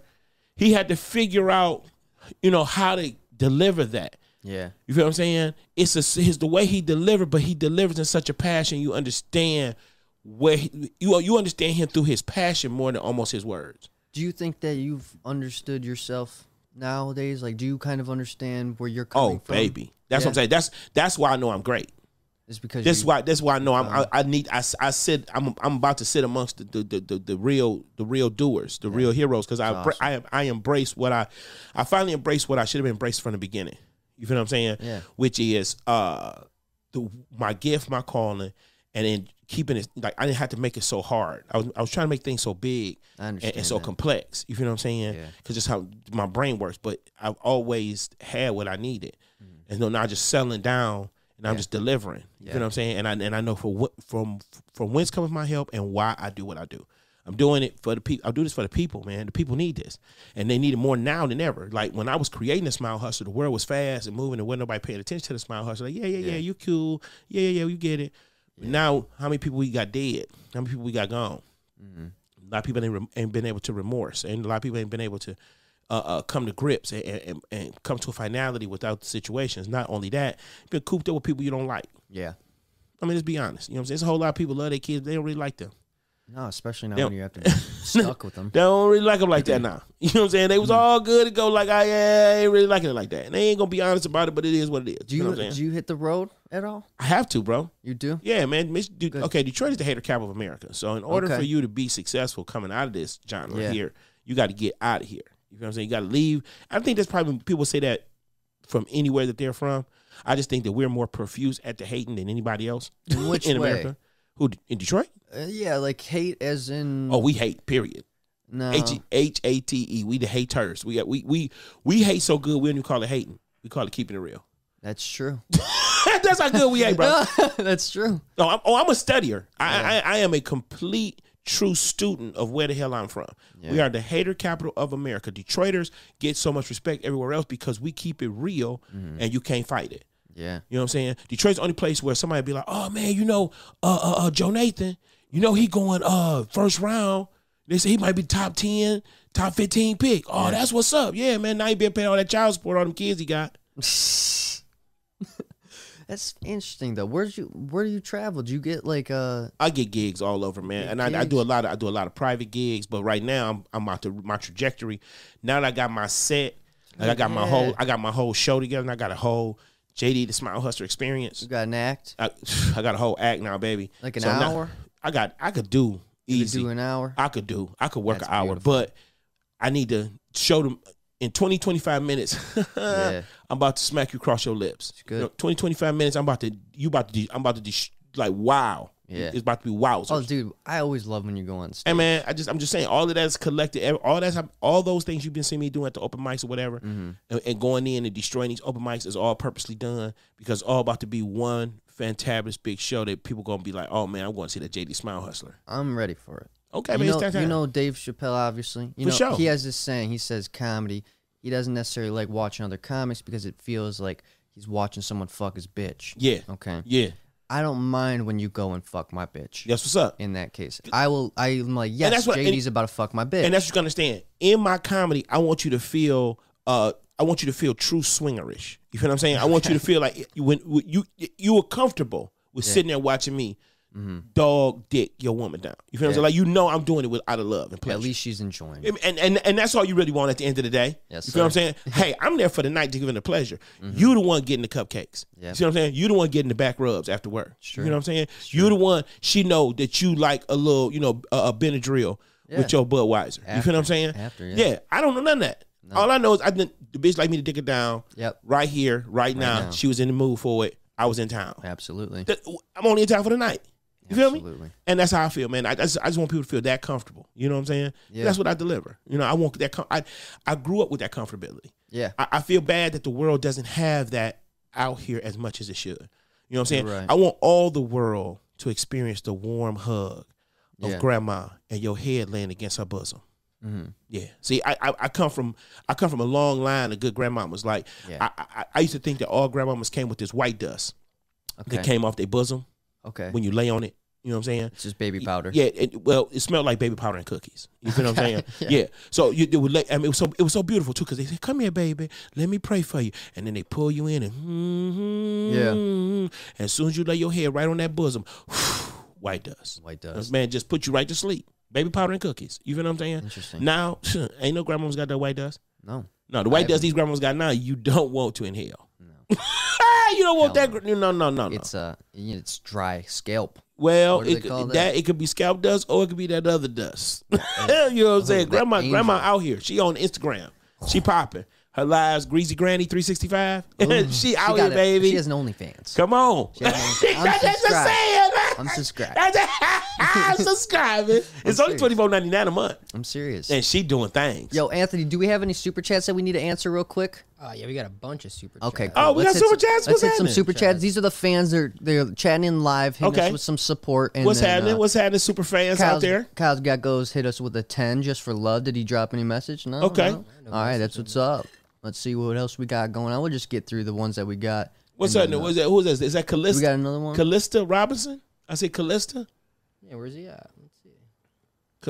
he had to figure out, you know, how to deliver that. Yeah. You feel what I'm saying? It's a, his the way he delivered, but he delivers in such a passion. You understand where he, you you understand him through his passion more than almost his words. Do you think that you've understood yourself nowadays? Like, do you kind of understand where you're Oh, coming from? Oh baby, that's what I'm saying. That's that's why I know I'm great. It's because That's you, why. That's why I know I'm. I, I need. I, I sit. I'm. I'm about to sit amongst the the, the, the real the real doers, the real heroes, because I That's I I embrace what I I finally embrace what I should have embraced from the beginning. You feel what I'm saying? Yeah. Which is uh the my gift, my calling, and then keeping it like I didn't have to make it so hard. I was I was trying to make things so big and, and so that. complex. You feel what I'm saying? Yeah. Because it's how my brain works. But I've always had what I needed, and so now I'm just settling down and I'm Mm-hmm. Just delivering. You Yeah. feel what I'm saying? And I and I know for what from from whence comes my help and why I do what I do. I'm doing it for the people. I do this for the people, man. The people need this, and they need it more now than ever. Like when I was creating the Smile Hustle, the world was fast and moving, and wasn't nobody paying attention to the Smile Hustle. Like, yeah, yeah, yeah, Yeah. you cool. Yeah, yeah, yeah, you get it. But now, how many people we got dead? How many people we got gone? Mm-hmm. A lot of people ain't, ain't been able to remorse, and a lot of people ain't been able to uh, uh, come to grips and, and, and come to a finality without the situations. Not only that, you've been cooped up with people you don't like. Yeah. I mean, let's be honest. You know what I'm saying? There's a whole lot of people love their kids. They don't really like them. No, especially now Yeah. when you have to be stuck with them. They don't really like them like that now. You know what I'm saying? They was Mm. all good to go like, I, yeah, I ain't really liking it like that. And they ain't gonna be honest about it, but it is what it is. Do you know what I'm saying? do you hit the road at all? I have to, bro. You do? Yeah, man. Mich- dude, okay, Detroit is the hater capital of America. So in order Okay. for you to be successful coming out of this genre Yeah. here, you got to get out of here. You know what I'm saying? You got to leave. I think that's probably when people say that from anywhere that they're from. I just think that we're more profuse at the hating than anybody else In which way? America. Who in Detroit? Uh, yeah, like hate as in Oh, we hate. Period. no. H H A T E. We the haters. We we we we hate so good we don't even call it hating. We call it keeping it real. That's true. That's how good we hate, bro. That's true. No, I'm, oh, I'm a studier. I, I I am a complete true student of where the hell I'm from. We are the hater capital of America. Detroiters get so much respect everywhere else because we keep it real Mm-hmm. and you can't fight it. Yeah. You know what I'm saying? Detroit's the only place where somebody be like, "Oh man, you know, uh, uh, uh Joe Nathan, you know he going uh first round. They say he might be top ten, top fifteen pick. Oh, that's what's up. Yeah, man. Now he been paying all that child support on them kids he got. That's interesting though. Where'd you where do you travel? Do you get like uh I get gigs all over, man, and I, I do a lot of I do a lot of private gigs. But right now, I'm I'm out to my trajectory. Now that I got my set, like I got my whole I got my whole show together, and I got a whole JD the Smile Hustler experience. you got an act? I, I got a whole act now, baby. Like an So hour? I got I could do You could easy. do an hour? I could do. I could work That's an hour, beautiful. but I need to show them in 20, 25 minutes. Yeah. I'm about to smack you across your lips. good. You know, 20, 25 minutes. I'm about to. You about to. de- I'm about to de- like wow. Yeah. It's about to be wow. Oh, dude, I always love when you go on stage. Hey man, I just I'm just saying all of that's collected. All that's all those things you've been seeing me doing at the open mics or whatever, Mm-hmm. and, and going in and destroying these open mics is all purposely done because all about to be one fantabulous big show that people gonna be like, oh man, I'm going to see that JD Smile Hustler. I'm ready for it. Okay, you man, know, it's you know Dave Chappelle, obviously. You For know, sure. he has this saying. He says comedy. He doesn't necessarily like watching other comics because it feels like he's watching someone fuck his bitch. yeah, Okay. yeah, I don't mind when you go and fuck my bitch. that's what's up. In that case, I will. I'm like, yes, that's what- and- JD's about to fuck my bitch. And that's what you understand. In my comedy, I want you to feel uh I want you to feel true swingerish. You feel what I'm saying? I want you to feel like you when when you you were comfortable with sitting there watching me dog dick your woman down. You feel what I'm Mm-hmm. Saying? Like you know I'm doing it with out of love and pleasure. At least she's enjoying. it. and, and and that's all you really want at the end of the day. Yes, you feel what I'm saying? hey, I'm there for the night to give her the pleasure. You the one getting the cupcakes. Yeah. You see what I'm saying? You the one getting the back rubs after work. Sure. You know what I'm saying? You the one she know that you like a little, you know, a, a Benadryl with your Budweiser. you feel what I'm saying? After, yeah. yeah I don't know none of that. All I know is I didn't, the bitch like me to dick it down. Yep. Right here, right, now. now. She was in the mood for it. I was in town. Absolutely. I'm only in town for the night. You feel me? Absolutely. And that's how I feel, man. I just, I just want people to feel that comfortable. You know what I'm saying? Yeah. That's what I deliver. You know, I want that. Com- I, I grew up with that comfortability. Yeah. I, I feel bad that the world doesn't have that out here as much as it should. You know what I'm saying? Right. I want all the world to experience the warm hug of Yeah. grandma and your head laying against her bosom. Mm-hmm. Yeah. See, I, I I come from I come from a long line of good grandmamas. Like Yeah. I, I I used to think that all grandmamas came with this white dust Okay. that came off their bosom Okay. when you lay on it. You know what I'm saying? It's just baby powder. Yeah, it, well, it smelled like baby powder and cookies. You feel what I'm saying? Yeah. Yeah. So you it would let, I mean, it was so it was so beautiful too because they said, "Come here, baby, let me pray for you," and then they pull you in and Yeah. and as soon as you lay your head right on that bosom, white dust. White dust. Man, just put you right to sleep. Baby powder and cookies. You feel what I'm saying? Interesting. Now, ain't no grandma's got that white dust. No. No, the white dust these grandmas got now, you don't want to inhale. You don't want that. gr- No, no, no, no. It's uh, it's dry scalp. Well, it they could, call that? that? it could be scalp dust or it could be that other dust. you know what I'm saying? Grandma, angel. grandma out here. She on Instagram. She popping. Her lives greasy granny 365. she out She here, it. baby. She has an OnlyFans. Come on. She has an OnlyFans. I'm subscribed. saying. I'm subscribed. I'm subscribing. It's only twenty four ninety nine a month, I'm serious. and she doing things. Yo, Anthony, do we have any super chats that we need to answer real quick? Uh, yeah, we got a bunch of super. Okay, chats. cool. Oh, we Let's got super some- chats? Let's What's hit some super chats. These are the fans. They're they're chatting in live, hitting Okay. us with some support. And What's then, happening? uh, What's happening, super fans out Kyle's, there? Kyle's got goes hit us with a ten just for love. Did he drop any message? No. Okay. no? All right, that's what's up. Let's see what else we got going on. We'll just get through the ones that we got. What's and happening? then, uh, that? Who's that? Is that Callista? We got another one. Callista Robinson? I say Callista. Yeah, where's he at?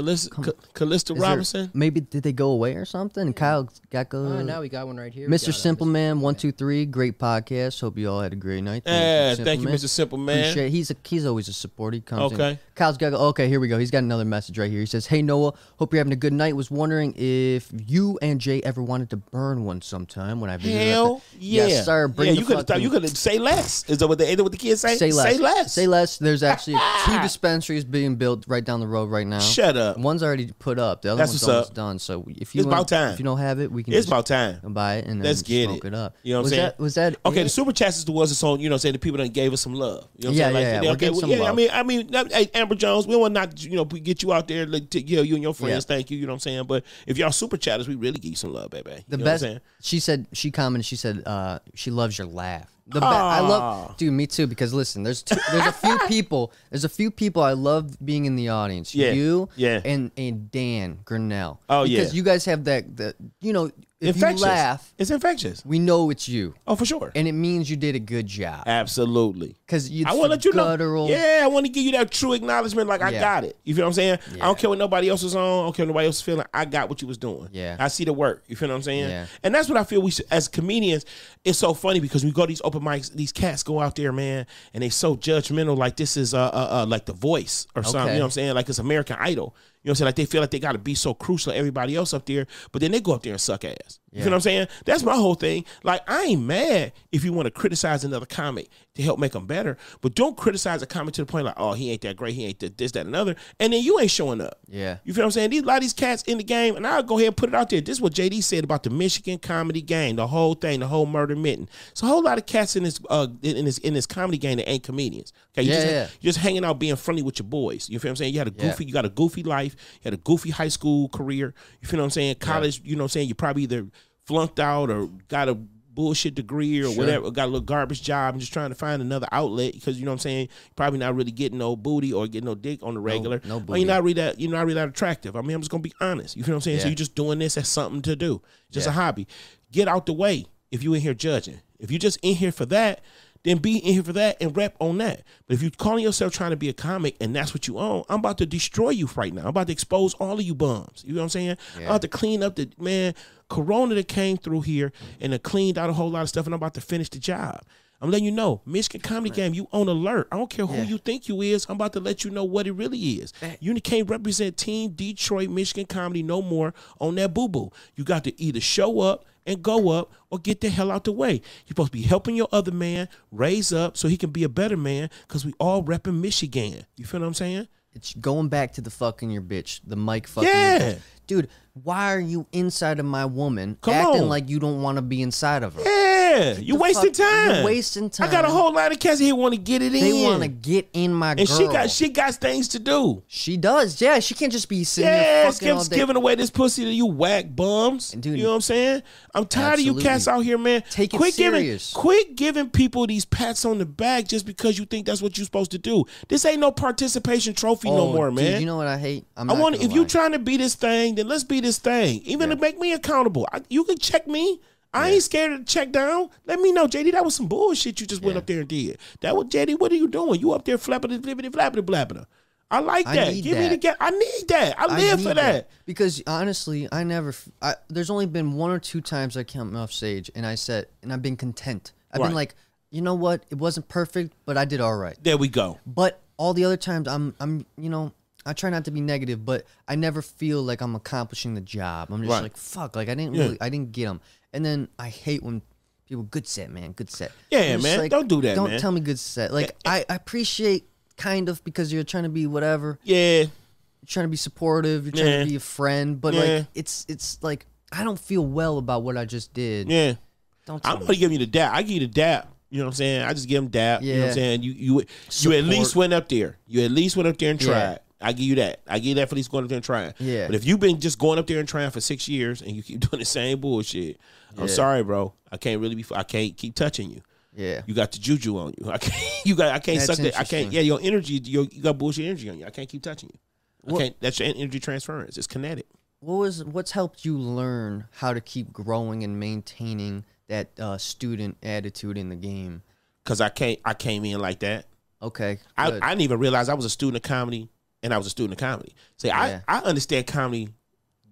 Let's see. Callista, Is there- Robinson. maybe did they go away or something? Kyle got go. Oh, now we got one right here. We Mr. got, uh, Simple Man, one two three, great podcast. Hope you all had a great night. Yeah, Simple thank you, Mr. Simple Man. Appreciate. He's a, he's always a support. He comes. in. Okay. Kyle's got. Okay, here we go. He's got another message right here. He says, "Hey Noah, hope you're having a good night. Was wondering if you and Jay ever wanted to burn one sometime when I visited. at Hell the- yeah, Yes, sir. Bring yeah, the you could fucking- you could say less. Is that what the is that what the kids say? Say less. Say less. Say less. There's actually two dispensaries being built right down the road right now. Shut up. One's already put up. The other That's one's what's almost up. done. So if you It's want- about time. If you don't have it, we can. It's just about time. buy it and then Let's get smoke it. it. up. You know what I'm was saying? That, was that Okay, it? the super chats is the ones that's on, you know, saying the people that gave us some love. You know what Yeah, I'm saying? yeah, yeah. they- well, some yeah, I mean, I mean, hey, Amber Jones, we want not, you know, we get you out there, like, to, you know, you and your friends, thank you, you know what I'm saying? But if y'all super chatters, we really give you some love, baby. The you know best. What I'm saying? She said she commented. She said uh, she loves your laugh. The be- I love, dude. Me too. Because listen, there's two, there's a few people. There's a few people I love being in the audience. Yeah, You, yeah. and and Dan Grinnell. Oh, yeah. Because you guys have that that you know if Infectious. you laugh, It's infectious. we know it's you, Oh, for sure. and it means you did a good job. Absolutely. Because you I want to let you know. Yeah, I want to give you that true acknowledgement, like I got it. You feel what I'm saying? I don't care what nobody else is on. I don't care what nobody else is feeling. I got what you was doing. Yeah. I see the work. You feel what I'm saying? Yeah. And that's what I feel. We should, as comedians, it's so funny because we go to these open mics. These cats go out there, man, and they so judgmental. Like this is uh, uh, uh like the Voice or something. You know what I'm saying? Like it's American Idol. You know what I'm saying? Like they feel like they got to be so crucial to everybody else up there, but then they go up there and suck ass. You feel what I'm saying? That's my whole thing. Like, I ain't mad if you want to criticize another comic to help make them better, but don't criticize a comic to the point like, oh, he ain't that great, he ain't that, this, that, and another, and then you ain't showing up. Yeah. You feel what I'm saying? These a lot of these cats in the game, and I'll go ahead and put it out there. This is what JD said about the Michigan comedy game, the whole thing, the whole murder mitten. It's a whole lot of cats in this uh in this in this comedy game that ain't comedians. Okay, you Yeah, just, yeah. you're just hanging out being friendly with your boys. You feel what I'm saying? You had a Yeah. goofy, you got a goofy life, you had a goofy high school career. You feel what I'm saying? College, you know what I'm saying? You probably either flunked out or got a bullshit degree or Sure. whatever, got a little garbage job and just trying to find another outlet because you know what I'm saying, probably not really getting no booty or getting no dick on the regular. no Or booty. you're not really that you're not really that attractive. I mean, I'm just gonna be honest. You feel what I'm saying? So you're just doing this as something to do. Just a hobby. Get out the way if you in here judging. If you're just in here for that, then be in here for that and rep on that. But if you calling yourself trying to be a comic and that's what you own, I'm about to destroy you right now. I'm about to expose all of you bums. You know what I'm saying? I'm about to clean up the man, Corona that came through here and it cleaned out a whole lot of stuff, and I'm about to finish the job. I'm letting you know, Michigan Comedy Game, you on alert. I don't care who Yeah. you think you is. I'm about to let you know what it really is. You can't represent Team Detroit Michigan Comedy no more on that boo boo. You got to either show up and go up or get the hell out the way. You're supposed to be helping your other man raise up so he can be a better man because we all repping Michigan. You feel what I'm saying? It's going back to the fucking your bitch, the mic fucking your Yeah. bitch. Dude, why are you inside of my woman Come acting on. like you don't want to be inside of her? Yeah, you the wasting fuck- time. you're wasting time. I got a whole lot of cats here want to get it They in. They want to get in my and girl. she got she got things to do. She does, yeah. She can't just be sitting there Yes, fucking all keeps giving away this pussy to you whack bums. Dude. you know what I'm saying? I'm tired of you cats out here, man. Take it quit serious. giving quit giving people these pats on the back just because you think that's what you're supposed to do. This ain't no participation trophy no Oh, more, dude, man. you know what I hate? I'm I want if you lie. trying to be this thing, then let's be this thing. Even to make me accountable. I, you can check me. I ain't scared to check down. Let me know, JD. That was some bullshit you just went up there and did. That was JD. What are you doing? You up there flapping, flippity, flappity, flappity. I like I that. need Give me the that. get. I need that. I I live need for that. because honestly, I never. I, there's only been one or two times I came off stage and I said, and I've been content. I've Right. been like, you know what? It wasn't perfect, but I did all right. There we go. But all the other times, I'm, I'm, you know, I try not to be negative, but I never feel like I'm accomplishing the job. I'm just Right. like, fuck, like I didn't Yeah. really, I didn't get them. And then I hate when people good set, man, good set. Yeah, I'm man, like, don't do that, Don't man. tell me good set. Like I, I appreciate kind of because you're trying to be whatever Yeah. you're trying to be supportive, you're trying Yeah. to be a friend, but Yeah. like it's it's like I don't feel well about what I just did. Yeah. Don't tell I'm me. gonna give you the dap. I give you the dap. You know what I'm saying? I just give him dap. You know what I'm saying? You you you at least went up there. You at least went up there and Yeah. tried. I give you that. I give you that for at least going up there and trying. Yeah. But if you've been just going up there and trying for six years and you keep doing the same bullshit, I'm sorry, bro. I can't really be. I can't keep touching you. Yeah. You got the juju on you. I can't. You got. I can't That's suck that. I can't. Yeah, your energy. Your, you got bullshit energy on you. I can't keep touching you. I can't. That's your energy transference. It's kinetic. What was what's helped you learn how to keep growing and maintaining that uh, student attitude in the game? Cause I can't. I came in like that. Okay. I. I didn't even realize I was a student of comedy and I was a student of comedy. See, Yeah. I, I understand comedy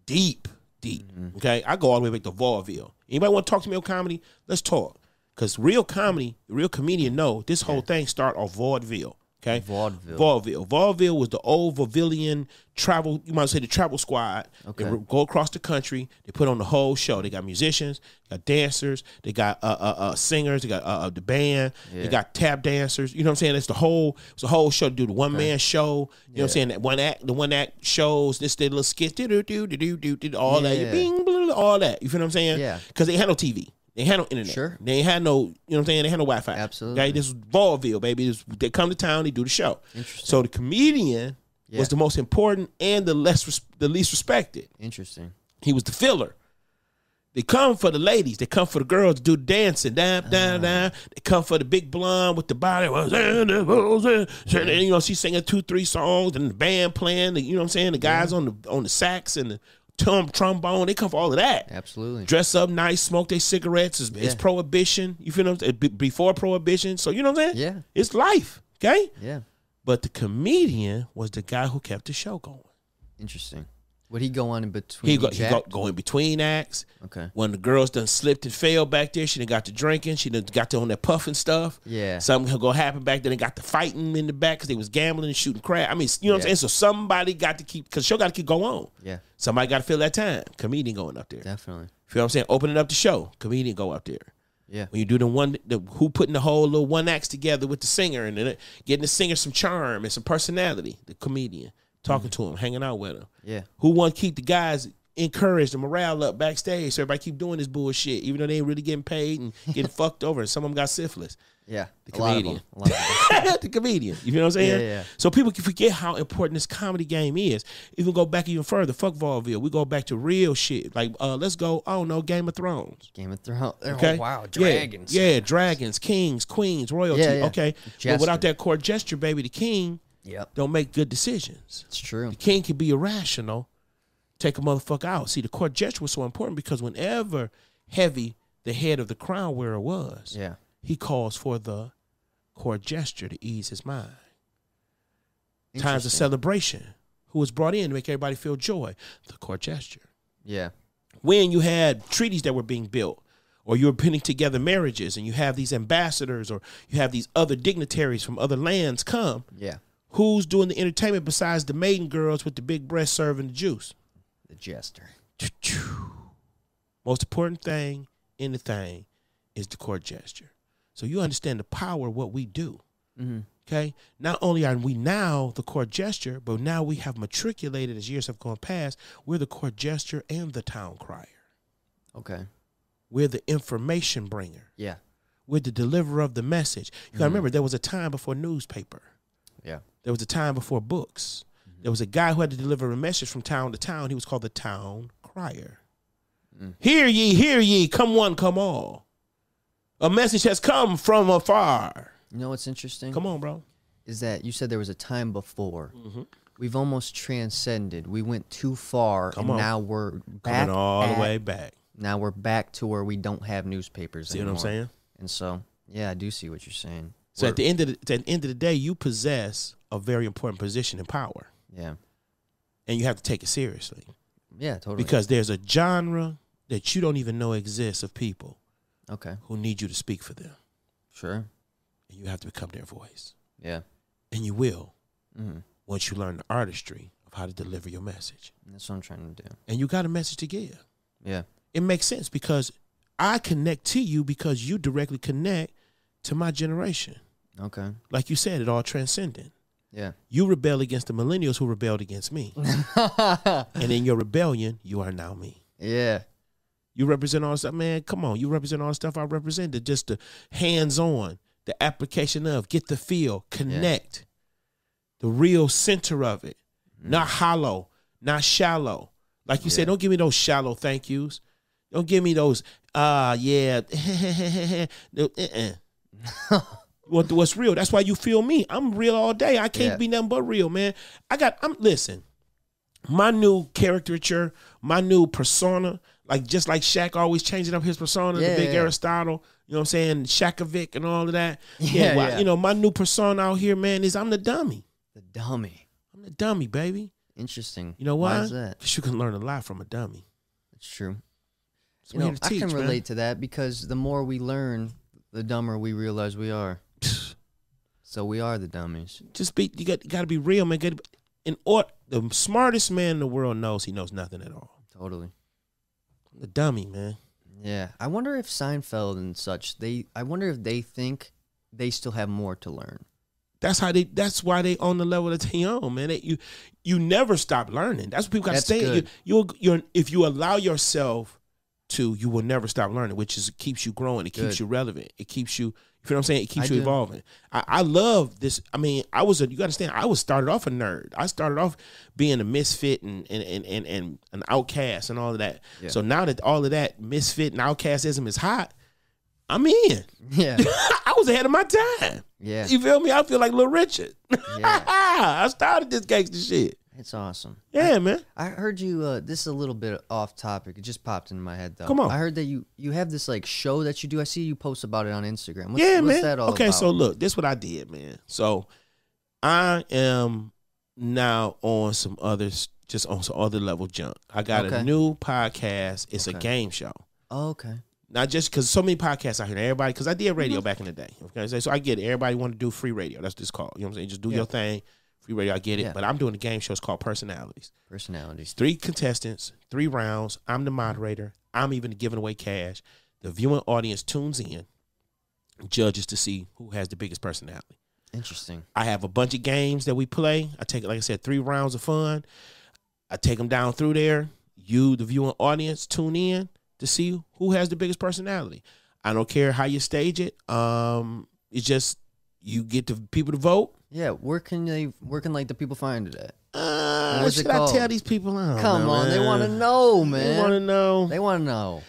deep, deep. Mm-hmm. Okay. I go all the way back to vaudeville. Anybody want to talk to me on comedy? Let's talk. Because real comedy, real comedian know this whole thing start off vaudeville. Okay. Vaudeville. Vaudeville. Vaudeville was the old Vaudevillian travel, you might say the travel squad. Okay. They go across the country. They put on the whole show. They got musicians, they got dancers, they got uh, uh, uh, singers, they got uh, uh, the band, they got tap dancers. You know what I'm saying? It's the whole, it's the whole show to do the one man show. You know what I'm saying? That one act, the one act shows this their little skit, do do do do do do all that, Yeah. bing, blah, blah, all that. You feel what I'm saying? Yeah. Because they had no TV. They had no internet. Sure. They had no, you know what I'm saying? They had no Wi-Fi. Absolutely. Okay, this was vaudeville, baby. They come to town, they do the show. Interesting. So the comedian Yeah. was the most important and the less res- the least respected. Interesting. He was the filler. They come for the ladies. They come for the girls to do the dancing. Down, down, down. They come for the big blonde with the body. And, you know, she's singing two, three songs and the band playing. The, you know what I'm saying? The guys on the on the sax and the tom, trombone. They come for all of that. Absolutely. Dress up nice, smoke their cigarettes. It's, it's prohibition. You feel what I'm saying? Be- Before prohibition. So, you know what I'm saying? Yeah. It's life. Okay? Yeah. But the comedian was the guy who kept the show going. Interesting. Would he go on in between? He go, he go, go in between acts. Okay. When the girls done slipped and fell back there, she done got to drinking. She done got to on that puffing stuff. Yeah. Something gonna happen back there. They got to fighting in the back because they was gambling and shooting crap. I mean, you know what I'm saying? So somebody got to keep because show got to keep going on. Yeah. Somebody got to fill that time. Comedian going up there. Definitely. feel what I'm saying? Opening up the show, comedian go up there. Yeah. When you do the one, the who putting the whole little one acts together with the singer and then getting the singer some charm and some personality, the comedian talking to him, hanging out with him. Yeah. Who want to keep the guys encouraged, the morale up backstage, so everybody keep doing this bullshit, even though they ain't really getting paid and getting fucked over. And some of them got syphilis. Yeah. The a lot of comedian. them. A lot of them. the comedian. You know what I'm saying? Yeah, yeah. So people can forget how important this comedy game is. Even go back even further. Fuck Vaudeville. We go back to real shit. Like uh, let's go. I don't know Game of Thrones. Game of Thrones. Okay. Oh, wow. Yeah, Dragons. Yeah, dragons, kings, queens, royalty. Yeah, yeah. Okay. But without that court gesture, baby, the king Yep. don't make good decisions. It's true. The king can be irrational, take a motherfucker out. See, the court gesture was so important because whenever heavy the head of the crown wearer was, Yeah. he calls for the court gesture to ease his mind. Times of celebration. Who was brought in to make everybody feel joy? The court gesture. Yeah. When you had treaties that were being built, or you were putting together marriages, and you have these ambassadors, or you have these other dignitaries from other lands come, Yeah. Who's doing the entertainment besides the maiden girls with the big breasts serving the juice? The jester. Most important thing in the thing is the court gesture. So you understand the power of what we do. Mm-hmm. Okay. Not only are we now the court gesture, but now we have matriculated as years have gone past. We're the court gesture and the town crier. Okay. We're the information bringer. Yeah. We're the deliverer of the message. You gotta remember there was a time before newspaper. Yeah. There was a time before books. There was a guy who had to deliver a message from town to town. He was called the town crier. Hear ye, hear ye, come one, come all. A message has come from afar. You know what's interesting? Come on, bro. Is that you said there was a time before. Mm-hmm. We've almost transcended. We went too far, Come and on. now we're back Coming all at- the way back. Now we're back to where we don't have newspapers See what I'm saying? And so, yeah, I do see what you're saying. So at the end of the, at the end of the day, you possess a very important position in power, yeah, and you have to take it seriously. Yeah, totally. because there's a genre that you don't even know exists of people okay, who need you to speak for them, sure, and you have to become their voice, yeah, and you will hmm once you learn the artistry of how to deliver your message, that's what I'm trying to do. and you got a message to give. Yeah, It makes sense because I connect to you because you directly connect to my generation. okay, Like you said, it all transcendent. yeah, You rebel against the millennials who rebelled against me. and in your rebellion, you are now me. yeah, You represent all stuff, man. Come on, you represent all the stuff I represented. Just the hands on, the application of, get the feel, connect, the real center of it, not hollow, not shallow. Like you said, don't give me those shallow thank yous. Don't give me those, ah, yeah, no, uh-uh. what what's real? That's why you feel me. I'm real all day. I can't Yeah. be nothing but real, man. I got. I'm listen. My new caricature, my new persona, like just like Shaq always changing up his persona, Yeah, the big yeah. Aristotle. You know what I'm saying? Shakovic and all of that. Yeah, well. You know, my new persona out here, man, is I'm the dummy. the dummy. I'm the dummy, baby. Interesting. You know why? Why is that? Because you can learn a lot from a dummy. It's true. That's You know, we're I can teach, man. relate to that because the more we learn, the dumber we realize we are. So we are the dummies. Just be. You got. You got to be real, man. Gotta In or the smartest man in the world knows he knows nothing at all. Totally. The dummy, man. Yeah. I wonder if Seinfeld and such, they I wonder if they think they still have more to learn. That's how they. That's why they on the level that they on, man. They, you you never stop learning. That's what people got to stay. You, you'll you're if you allow yourself to, you will never stop learning, which is keeps you growing. It keeps Good. you relevant. It keeps you. You feel what I'm saying? It keeps I you do. evolving. I, I love this. I mean, I was a. You got to understand. I was started off a nerd. I started off being a misfit and and and and, and an outcast and all of that. Yeah. So now that all of that misfit and outcastism is hot, I'm in. Yeah. I was ahead of my time. Yeah. You feel me? I feel like Little Richard. Yeah. I started this gangster shit. It's awesome. Yeah, man. I heard you. Uh, this is a little bit off topic. It just popped into my head though. Come on. I heard that you you have this like show that you do. I see you post about it on Instagram. What's, yeah, what's man. that all okay, about? so look, this what I did, man. So I am now on some other, just on some other level junk. I got a new podcast. It's a game show. oh, okay. Not just because so many podcasts out here. Everybody, because I did radio Mm-hmm. back in the day. Okay, so I get it. Everybody want to do free radio. That's what it's called. You know what I'm saying? Just do your thing. Free radio. I get it. Yeah. But I'm doing a game show. It's called Personalities. Personalities. three contestants, three rounds. I'm the moderator. I'm even giving away cash. The viewing audience tunes in, judges to see who has the biggest personality. Interesting. I have a bunch of games that we play. I take, like I said, three rounds of fun. I take them down through there. You, the viewing audience, tune in to see who has the biggest personality. I don't care how you stage it. Um, it's just you get the people to vote. Yeah, where can they? Where can like the people find it at? Uh, What's it should I tell these people? I Come know, on, they want to know, man. They want to know. They want to know.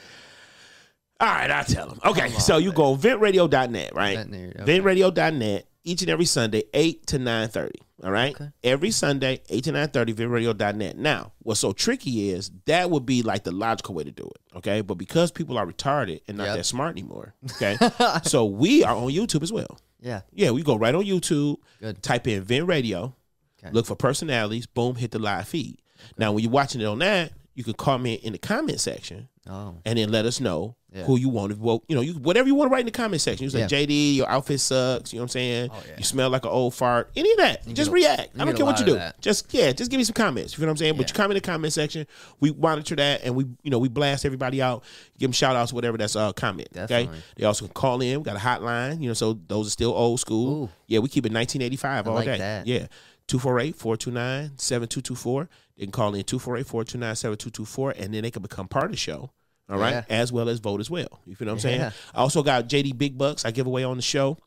All right, I'll tell them. Okay, Come on, so you man. go ventradio.net, right? Okay. Ventradio.net each and every Sunday, 8 to 9.30. All right? Okay. Every Sunday, 8 to 9.30, ventradio.net. Now, what's so tricky is that would be like the logical way to do it. Okay. But because people are retarded and not Yep. that smart anymore, okay. so we are on YouTube as well. Yeah. Yeah, we go right on YouTube, Good. type in Vent Radio, Okay. look for personalities, boom, hit the live feed. Now, when you're watching it on that, you can comment in the comment section Oh. and then let us know Yeah. who you want to vote. You know, you whatever you want to write in the comment section. You say, Yeah. JD, your outfit sucks. You know what I'm saying? Oh, yeah. You smell like an old fart. Any of that. You just a- react. I don't care what you do. that. Just yeah, just give me some comments. You know what I'm saying? But you comment in the comment section. We monitor that and we you know we blast everybody out. Give them shout outs, whatever that's uh comment. Okay. Definitely. They also can call in. We got a hotline. You know, so those are still old school. Ooh. Yeah, we keep it 1985 I all like day. that. Yeah. 248-429-7224. They can call in 248-429-7224 and then they can become part of the show. All right. Yeah. As well as vote as well. You feel what I'm saying? Yeah. I also got JD Big Bucks I give away on the show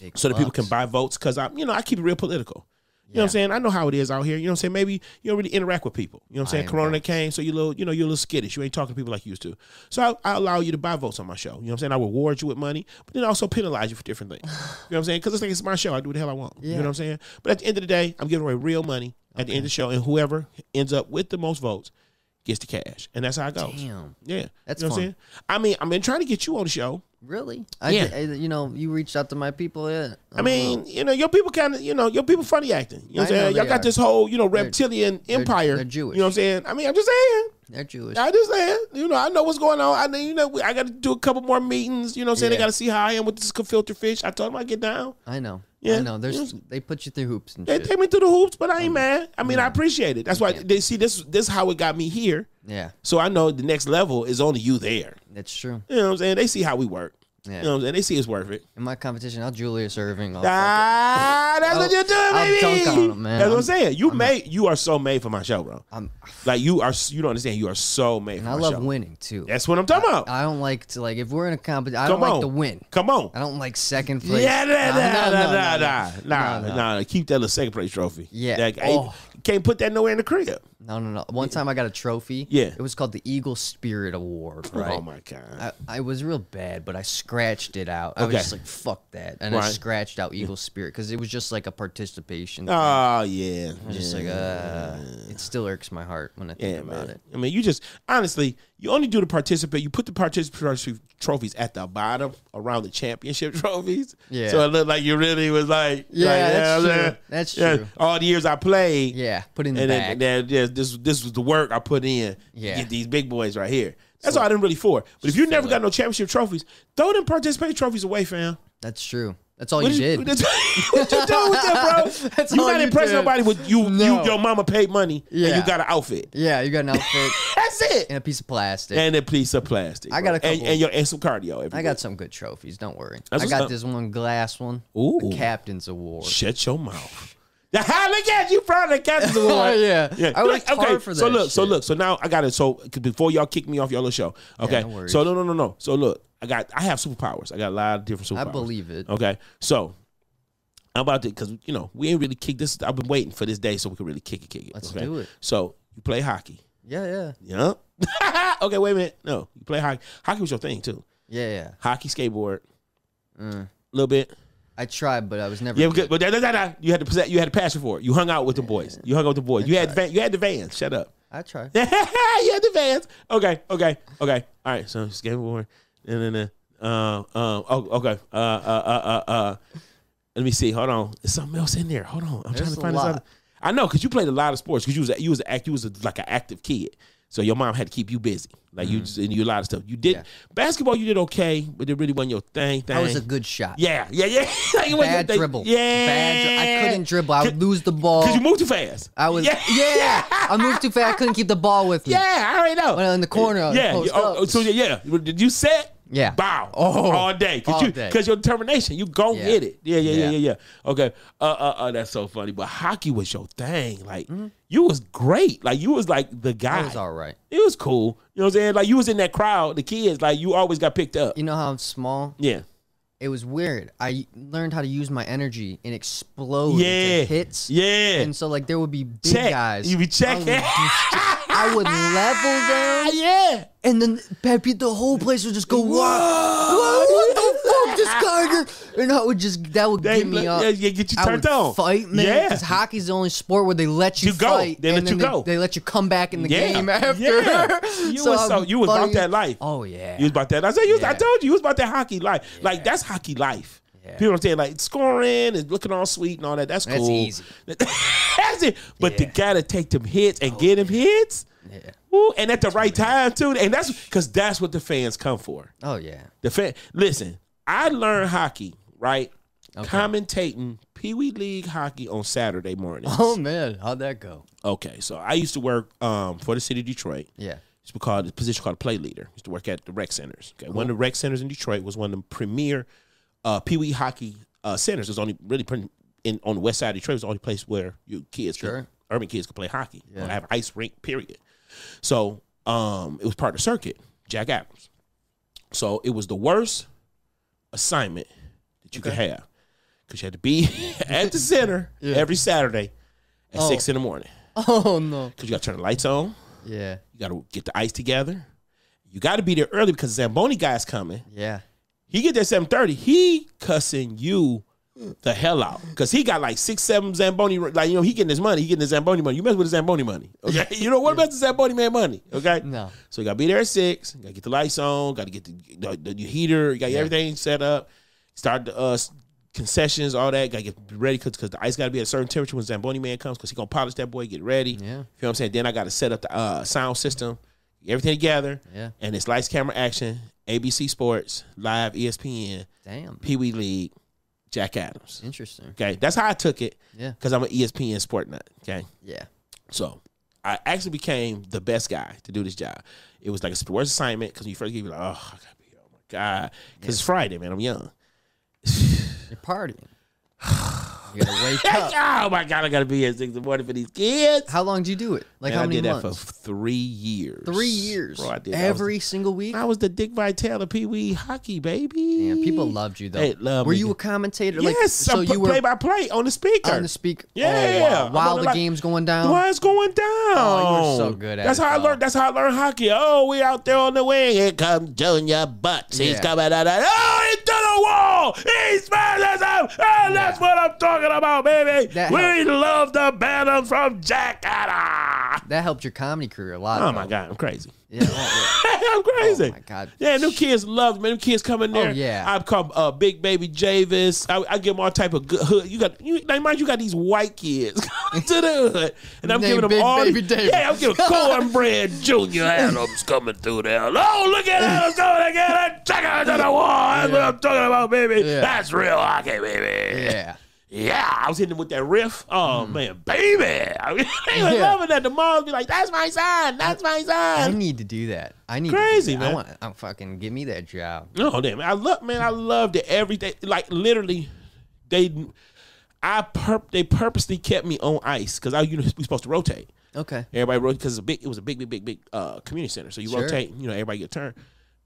Big so that people can buy votes because I, you know, I keep it real political. You know what I'm saying? I know how it is out here. You know what I'm saying? Maybe you don't really interact with people. You know what I'm I saying? Corona that came, so you little, you know, you're a little skittish. You ain't talking to people like you used to. So I, I allow you to buy votes on my show. You know what I'm saying? I reward you with money, but then I also penalize you for different things. You know what I'm saying? Because it's like it's my show. I do what the hell I want. You know what I'm saying? But at the end of the day, I'm giving away real money at the end of the show, and whoever ends up with the most votes gets the cash, and that's how it goes. Damn. Yeah, That's you know what I'm saying. I mean, I've been trying to get you on the show. Really? I, Yeah. I- you know, you reached out to my people. Yeah. I mean, oh, you know, your people kind of, you know, your people funny acting. You know what I'm I know saying? Y'all got are. this whole, you know, reptilian empire. they're Jewish. You know what I'm saying? I mean, I'm just saying. they're Jewish. I just saying. You know, I know what's going on. I know, you know, we- I got to do a couple more meetings. You know what I'm saying? They Yeah. got to see how I am with this filter fish. I told them I get down. I know. Yeah. I know. There's they put you through hoops and They shit. take me through the hoops, but I ain't oh, mad. I mean, I appreciate it. That's why Yeah. they see this. This is how it got me here. yeah, So I know the next level is only you there. that's true. You know what I'm saying? They see how we work. Yeah. You know what I'm saying? They see it's worth it. In my competition, I'll Julius Erving. I'll Ah, that's what I'll- you're doing, I'll baby. dunk on 'em, man. That's what I'm I'm- saying. You made. You are so made for my show, bro. I'm, Like you are. You don't understand. You are so made for my show. and for I love show. winning too. That's what I'm talking about. I don't like to like if we're in a competition. I Come don't like on. to win. Come on. I don't like second place. Yeah, nah, nah, No, nah, no, nah, no, nah, no, nah, nah, no, no. nah. Keep that little second place trophy. Yeah. Like, Oh. you can't put that nowhere in the crib. No, no, no. One time I got a trophy. Yeah. It was called the Eagle Spirit Award. Right. Oh my god. I, I was real bad, but I scratched it out. I was just like, "Fuck that," and I scratched out Eagle Spirit because it was just like a participation. thing. Oh yeah. I was just like, uh, it still irks my heart when I think Yeah, about man. it. I mean, you just honestly, you only do the participate. You put the participatory trophies at the bottom around the championship trophies. Yeah. So it looked like you really was like, Yeah, like, that's you know what I'm true. That's Yeah, true. All the years I played. Yeah, put in the And back. then, then yeah, this this was the work I put in. Yeah. To get these big boys right here. That's all I didn't really for. But if you never got no championship trophies, throw them participation trophies away, fam. That's true. That's all What you did. What, what you doing with that, bro? That's you not impress nobody with you. No. You your mama paid money and Yeah. you got an outfit. yeah, you got an outfit That's it. and a piece of plastic. And a piece of plastic. I got a and, couple- and your and some cardio. I got some good trophies. Don't worry. That's I got up. this one glass one. Ooh. The Captain's Award. Shut your mouth. Look at you, bro. The captain's award. Yeah. yeah. I worked okay. for So look, so look, so now I got it. So before y'all kick me off your little show, okay. no worries. so no, no, no, no. So look, I got, I have superpowers. I got a lot of different superpowers. I believe it. Okay, so I'm about to because you know we ain't really kick this. I've been waiting for this day so we can really kick it, kick it. Let's okay? do it. So you play hockey, Yeah, yeah. yeah? okay, wait a minute. No, you play hockey. Hockey was your thing too. Yeah, yeah. Hockey, skateboard, a Mm. little bit. I tried, but I was never Yeah, good. but, da, da, da, da, you had to possess, you had a passion for it. You hung out with the boys. You hung out with the boys. You had van, you had the vans. Shut up. I tried. you had the vans. Okay, okay, okay. All right. So skateboard. And then uh, uh, oh, okay. Uh, uh, uh, uh, uh. Let me see. Hold on. There's something else in there. Hold on. I'm trying to find this other. I know because you played a lot of sports because you was a, you was a, you was a, like an active kid. So your mom had to keep you busy. Like you mm. just and you a lot of stuff. You did basketball, you did okay, but it really wasn't your thing. thing. I was a good shot. yeah, yeah, yeah. like Bad dribble. Yeah, Bad dri- I couldn't dribble. I would lose the ball. because you moved too fast. I was Yeah. yeah. I moved too fast. I couldn't keep the ball with me. Yeah, I already know. When in the corner, yeah. post oh, up. oh, so yeah, yeah. Did you set? Yeah. Bow. Oh, all day. Cause all you, day. Cause your determination. You go Yeah. get it. Yeah, yeah, yeah, Yeah. yeah, yeah. Okay. Uh, uh, uh. That's so funny. But hockey was your thing. Like you was great. Like you was like the guy. Mm-hmm. Was all right. It was cool. You know what I'm saying? Like you was in that crowd, the kids. Like you always got picked up. You know how I'm small? Yeah. It was weird. I learned how to use my energy and explode Yeah. hits. Yeah. And so like there would be big Check. guys. You be checking. I would level them, yeah. and then Pepe, the whole place would just go, "Wow, what the fuck, this guy!" And I would just that would They get me up. yeah, yeah, get you I turned would on. Fight, man. Yeah. Because hockey's the only sport where they let you, You go. fight. They let then you go. They, let you come back in the Yeah. game after. Yeah. You was so you was about that life. Oh yeah. You was about that. I said, you was, I Yeah. told you, you was about that hockey life. Like that's hockey life. Yeah. People don't say like scoring and looking all sweet and all that. That's That's cool. easy. that's it. But the Yeah. guy to take them hits and oh, get them hits, yeah. ooh, and at the right time too. And that's because that's what the fans come for. Oh yeah. The fan. Listen, I learned hockey right, commentating Pee Wee League hockey on Saturday mornings. Oh man, how'd that go? Okay, so I used to work um, for the city of Detroit. Yeah. It's called a position called play leader. Used to work at the rec centers. Okay, one of the rec centers in Detroit was one of the premier uh, Pee Wee hockey uh, centers. It was only really in on the west side of Detroit. It was the only place where you kids, could- urban kids, could play hockey. Yeah. Or have ice rink. Period. So um, it was part of the circuit. Jack Adams. So it was the worst assignment that you could have because you had to be at the center every Saturday at Oh. six in the morning Oh no. because you got to turn the lights on. Yeah. You got to get the ice together. You got to be there early because Zamboni guy's coming. Yeah. He get there seven thirty. He cussing you the hell out because he got like six, seven Zamboni. Like you know, he getting his money. He getting the Zamboni money. You mess with the Zamboni money, okay? you know what about the Zamboni man money, okay? No. So you got to be there at six. Got to get the lights on. Got to get the, the, the heater. You got everything set up. Start the uh, concessions, all that. Got to get ready because the ice got to be at a certain temperature when Zamboni man comes because he gonna polish that boy. Get ready. Yeah. You know what I'm saying? Then I got to set up the uh, sound system, everything together. Yeah. And it's lights, camera, action. ABC Sports, live, ESPN, Damn. Pee Wee League, Jack Adams. Interesting. Okay, that's how I took it. Yeah. Because I'm an ESPN sport nut. Okay. Yeah. So I actually became the best guy to do this job. It was like a worst assignment because when you first get, you like, oh, I gotta be, oh my god, because it's Friday, man. I'm young. You're partying. You gotta wake up. oh my god, I gotta be at six in the morning for these kids. How long did you do it? Like Man, how I many did that for three years. Three years. bro. I did that. I was- every single week. I was the Dick Vitale Pee Wee hockey, baby. Damn, people loved you though. They love Were me. you a commentator? Like, yes, so I'm you were play by play on the speaker. on the speak. Oh, yeah, Oh, wow. While the the, like- game's going down. Why it's going down? Oh, you were so good at that's it, how I learned. That's how I learned hockey. Oh, we out there on the wing. Here comes Junior Butts. He's Yeah. coming out. Oh, into the wall. He smashes him. And that's what I'm talking about, baby. That we helped. love the banner from Jack Adams. That helped your comedy career a lot. Oh my god, I'm crazy. Yeah. I'm crazy. Oh, my God. Yeah, them kids love me. Them kids coming in there. Oh, yeah. I call uh, Big Baby Davis. I, I give them all type of good hood. You got you like mind you got these white kids to the hood, and I'm giving them Big all. Baby Davis. Yeah, I'm giving cornbread Junior Adams coming through there. Oh, look at Adams going again. Check out to the wall. That's what I'm talking about, baby. Yeah. That's real hockey, baby. yeah. Yeah, I was hitting them with that riff. Oh man, baby! I mean, they were Mm. Yeah. loving that. The moms be like, "That's my son. That's my sign. I need to do that. I need Crazy, to do that. man. I want. I'm fucking give me that job. No, damn. I love, man. I loved it every day. Like literally, they, I perp, they purposely kept me on ice because I, you know, we supposed to rotate. Okay. Everybody rotate because it was a big, it was a big, big, big, big uh, community center. So you Sure. rotate. You know, everybody get a turn.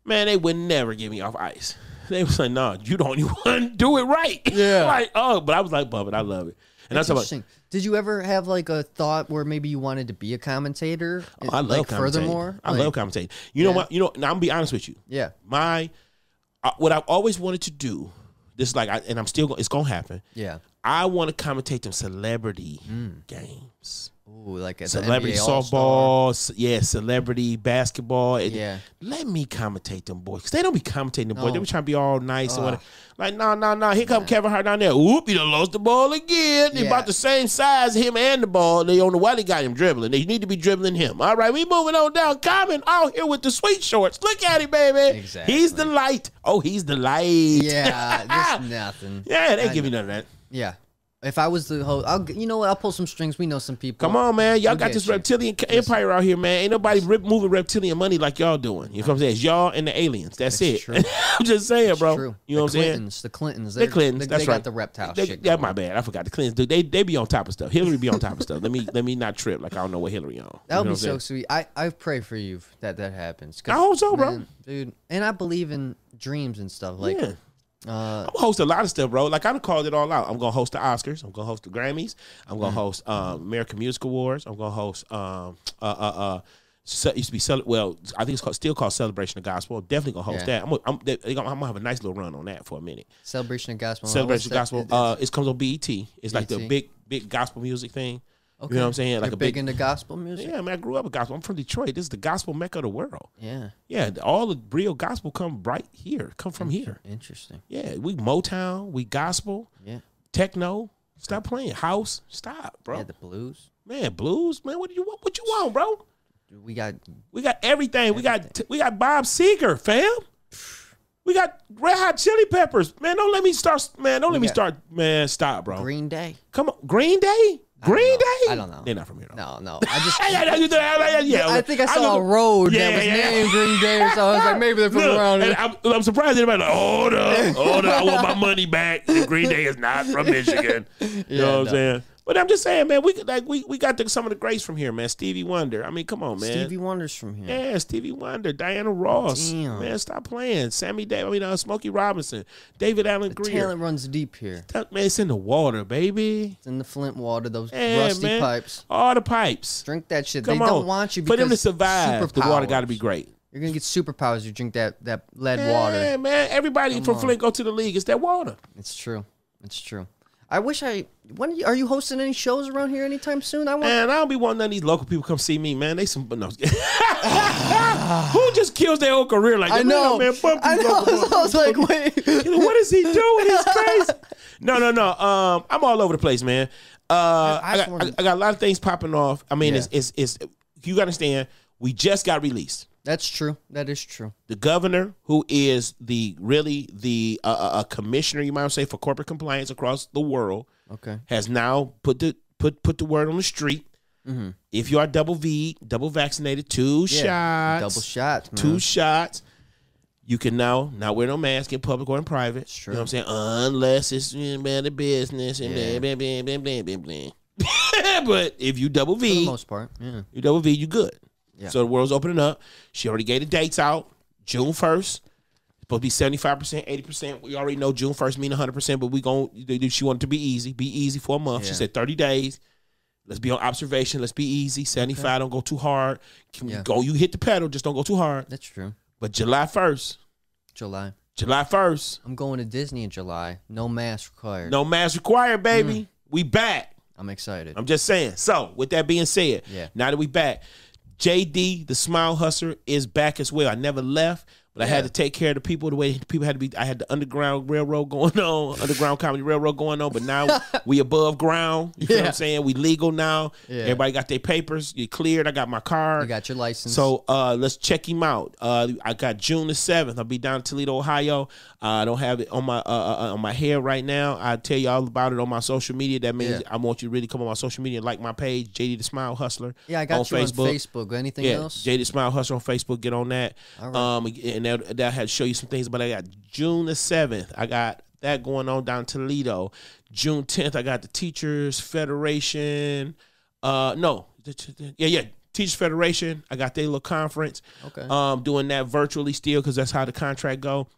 Man, they would never get me off ice. They was like, "No, you don't even do it right." Yeah. like, oh, but I was like, Bubba, I love it." And that's about. Interesting. Did you ever have like a thought where maybe you wanted to be a commentator? Oh, I love like, commentating. Furthermore, I Like, love commentating. You know what? You know, now I'm gonna be honest with you. Yeah. My, uh, what I've always wanted to do, this is like, I, and I'm still, go- it's gonna happen. Yeah. I want to commentate them celebrity games. Ooh, like Celebrity the softball, yeah, celebrity basketball. Yeah. Let me commentate them boys. Cause they don't be commentating the boys. They be trying to be all nice and Ugh. whatever. Like, no, no, no. Here come Kevin Hart down there. Whoop, he done lost the ball again. They Yeah. about the same size, him and the ball. They don't know why they got him dribbling. They need to be dribbling him. All right, we moving on down. Common out here with the sweet shorts. Look at him, baby. Exactly. He's the light. Oh, he's the light. Yeah, this nothing. Yeah, they I give me know. none of that. Yeah. If I was the host, I'll, you know what? I'll pull some strings. We know some people. Come on, man. Y'all We'll got this you. reptilian empire out here, man. Ain't nobody rip, moving reptilian money like y'all doing. You know what I'm saying? It's y'all and the aliens. That's, That's it. I'm just saying, bro. True. You know the what I'm saying? Clintons, The Clintons. The Clintons. They, that's they right. got the reptile They- shit. yeah, my bad. I forgot the Clintons. Dude, they they be on top of stuff. Hillary be on top of stuff. Let me let me not trip like I don't know what Hillary on. That would You know be so sweet. I, I pray for you that that happens. I hope so, bro. dude. And I believe in dreams and stuff. Like, Yeah. Uh, I'm gonna host a lot of stuff, bro. Like I done called it all out. I'm gonna host the Oscars. I'm gonna host the Grammys. I'm Mm. gonna host um, American Music Awards. I'm gonna host um uh uh uh. ce- it used to be cel- well, I think it's called, still called Celebration of Gospel. Definitely gonna host Yeah. that. I'm gonna, I'm, they- they gonna, I'm gonna have a nice little run on that for a minute. celebration of gospel. Celebration of Gospel. Uh, it comes on BET. It's like the big big gospel music thing. Okay. You know what I'm saying? You're Like a big big. into gospel music. yeah, man. I grew up with gospel. I'm from Detroit. This is the gospel mecca of the world. Yeah. Yeah, all the real gospel come right here. Come from here. Interesting. Yeah, we Motown, we gospel, Yeah. techno. Stop playing house. Stop, bro. Yeah. The blues. man, blues, man. What do you want? What you want, bro? We got We got everything. We got we got Bob Seger, fam. We got Red Hot Chili Peppers, man. Don't let me start, man. Don't let me start, man. Stop, bro. Green Day. Come on, Green Day, Green. Day. I don't know. They're not from here. Though. No, no. I just. Yeah. I think I saw just- a road Yeah, that was yeah. named Green Day, so I was like, maybe they're from Look, around and here. I'm, I'm surprised anybody like, hold up, hold up, I want my money back. The Green Day is not from Michigan. You Yeah, know what I'm saying? But I'm just saying, man, we could, like we we got the, some of the greats from here, man. Stevie Wonder. I mean, come on, man. Stevie Wonder's from here. Yeah, Stevie Wonder, Diana Ross. Damn. Man, stop playing. Sammy Davis, I mean, uh, Smokey Robinson, David Alan Grier. Talent runs deep here. Man, it's in the water, baby. It's in the Flint water, those Yeah, rusty man. pipes. All the pipes. Drink that shit. Come they on. don't want you For them to survive, the water got to be great. You're gonna get superpowers. if You drink that that lead Yeah, water. man. Everybody from Flint go to the league. It's that water. It's true. It's true. I wish I. When are you, are you hosting any shows around here anytime soon? I want. Man, I don't be wanting none of these local people come see me, man. They some no. Who just kills their whole career like that? I know. Man, fuck I know. local I was like, wait. What is he doing? He's crazy. No, no, no. Um, I'm all over the place, man. Uh, I I, got, I, I got a lot of things popping off. I mean, Yeah. it's, it's, it's, you gotta understand, we just got released. That's true. That is true. The governor, who is the really the uh, uh, commissioner, you might say, for corporate compliance across the world, Okay. has now put the put put the word on the street. If you are double V, double vaccinated, two Mm-hmm. Yeah. shots, Double shots, man. two shots. You can now not wear no mask in public or in private. It's You know what I'm saying? Unless it's bad business and Yeah. blah, blah, blah, blah, blah, blah, blah. but if you double V, For the most part. Yeah. you double V, you good. Yeah. So the world's opening up. She already gave the dates out. June 1st. Supposed to be 75%, 80%. We already know June 1st mean 100%, but we going she wanted to be easy. Be easy for a month. She said 30 days. Let's be on observation. Let's be easy. 75, don't go too hard. Can Yeah. Go, you hit the pedal, just don't go too hard. That's true. But July 1st, July. July 1st, I'm going to Disney in July. No mask required. no mask required, baby. Mm. We back. I'm excited. I'm just saying. So, with that being said, Yeah. now that we back, JD, the Smile Hustler, is back as well. I never left, but I had to take care of the people the way people had to be. I had the Underground Railroad going on, Underground Comedy Railroad going on, but now we above ground. You know what I'm saying? We legal now. Yeah. Everybody got their papers. You cleared. I got my car. you got your license. So uh, let's check him out. Uh, I got June the seventh. I'll be down in Toledo, Ohio. Uh, I don't have it on my uh, uh, on my hair right now. I tell you all about it on my social media. That means Yeah. I want you to really come on my social media and like my page, JD the Smile Hustler. yeah, I got on you Facebook. on Facebook. Anything Yeah, else? JD the Smile Hustler on Facebook. Get on that. All right. Um, and that, that had to show you some things. But I got June the seventh. I got that going on down Toledo. June tenth. I got the Teachers Federation. Uh, no, yeah, yeah. Teachers Federation. I got their little conference. Okay. Um, doing that virtually still because that's how the contract go.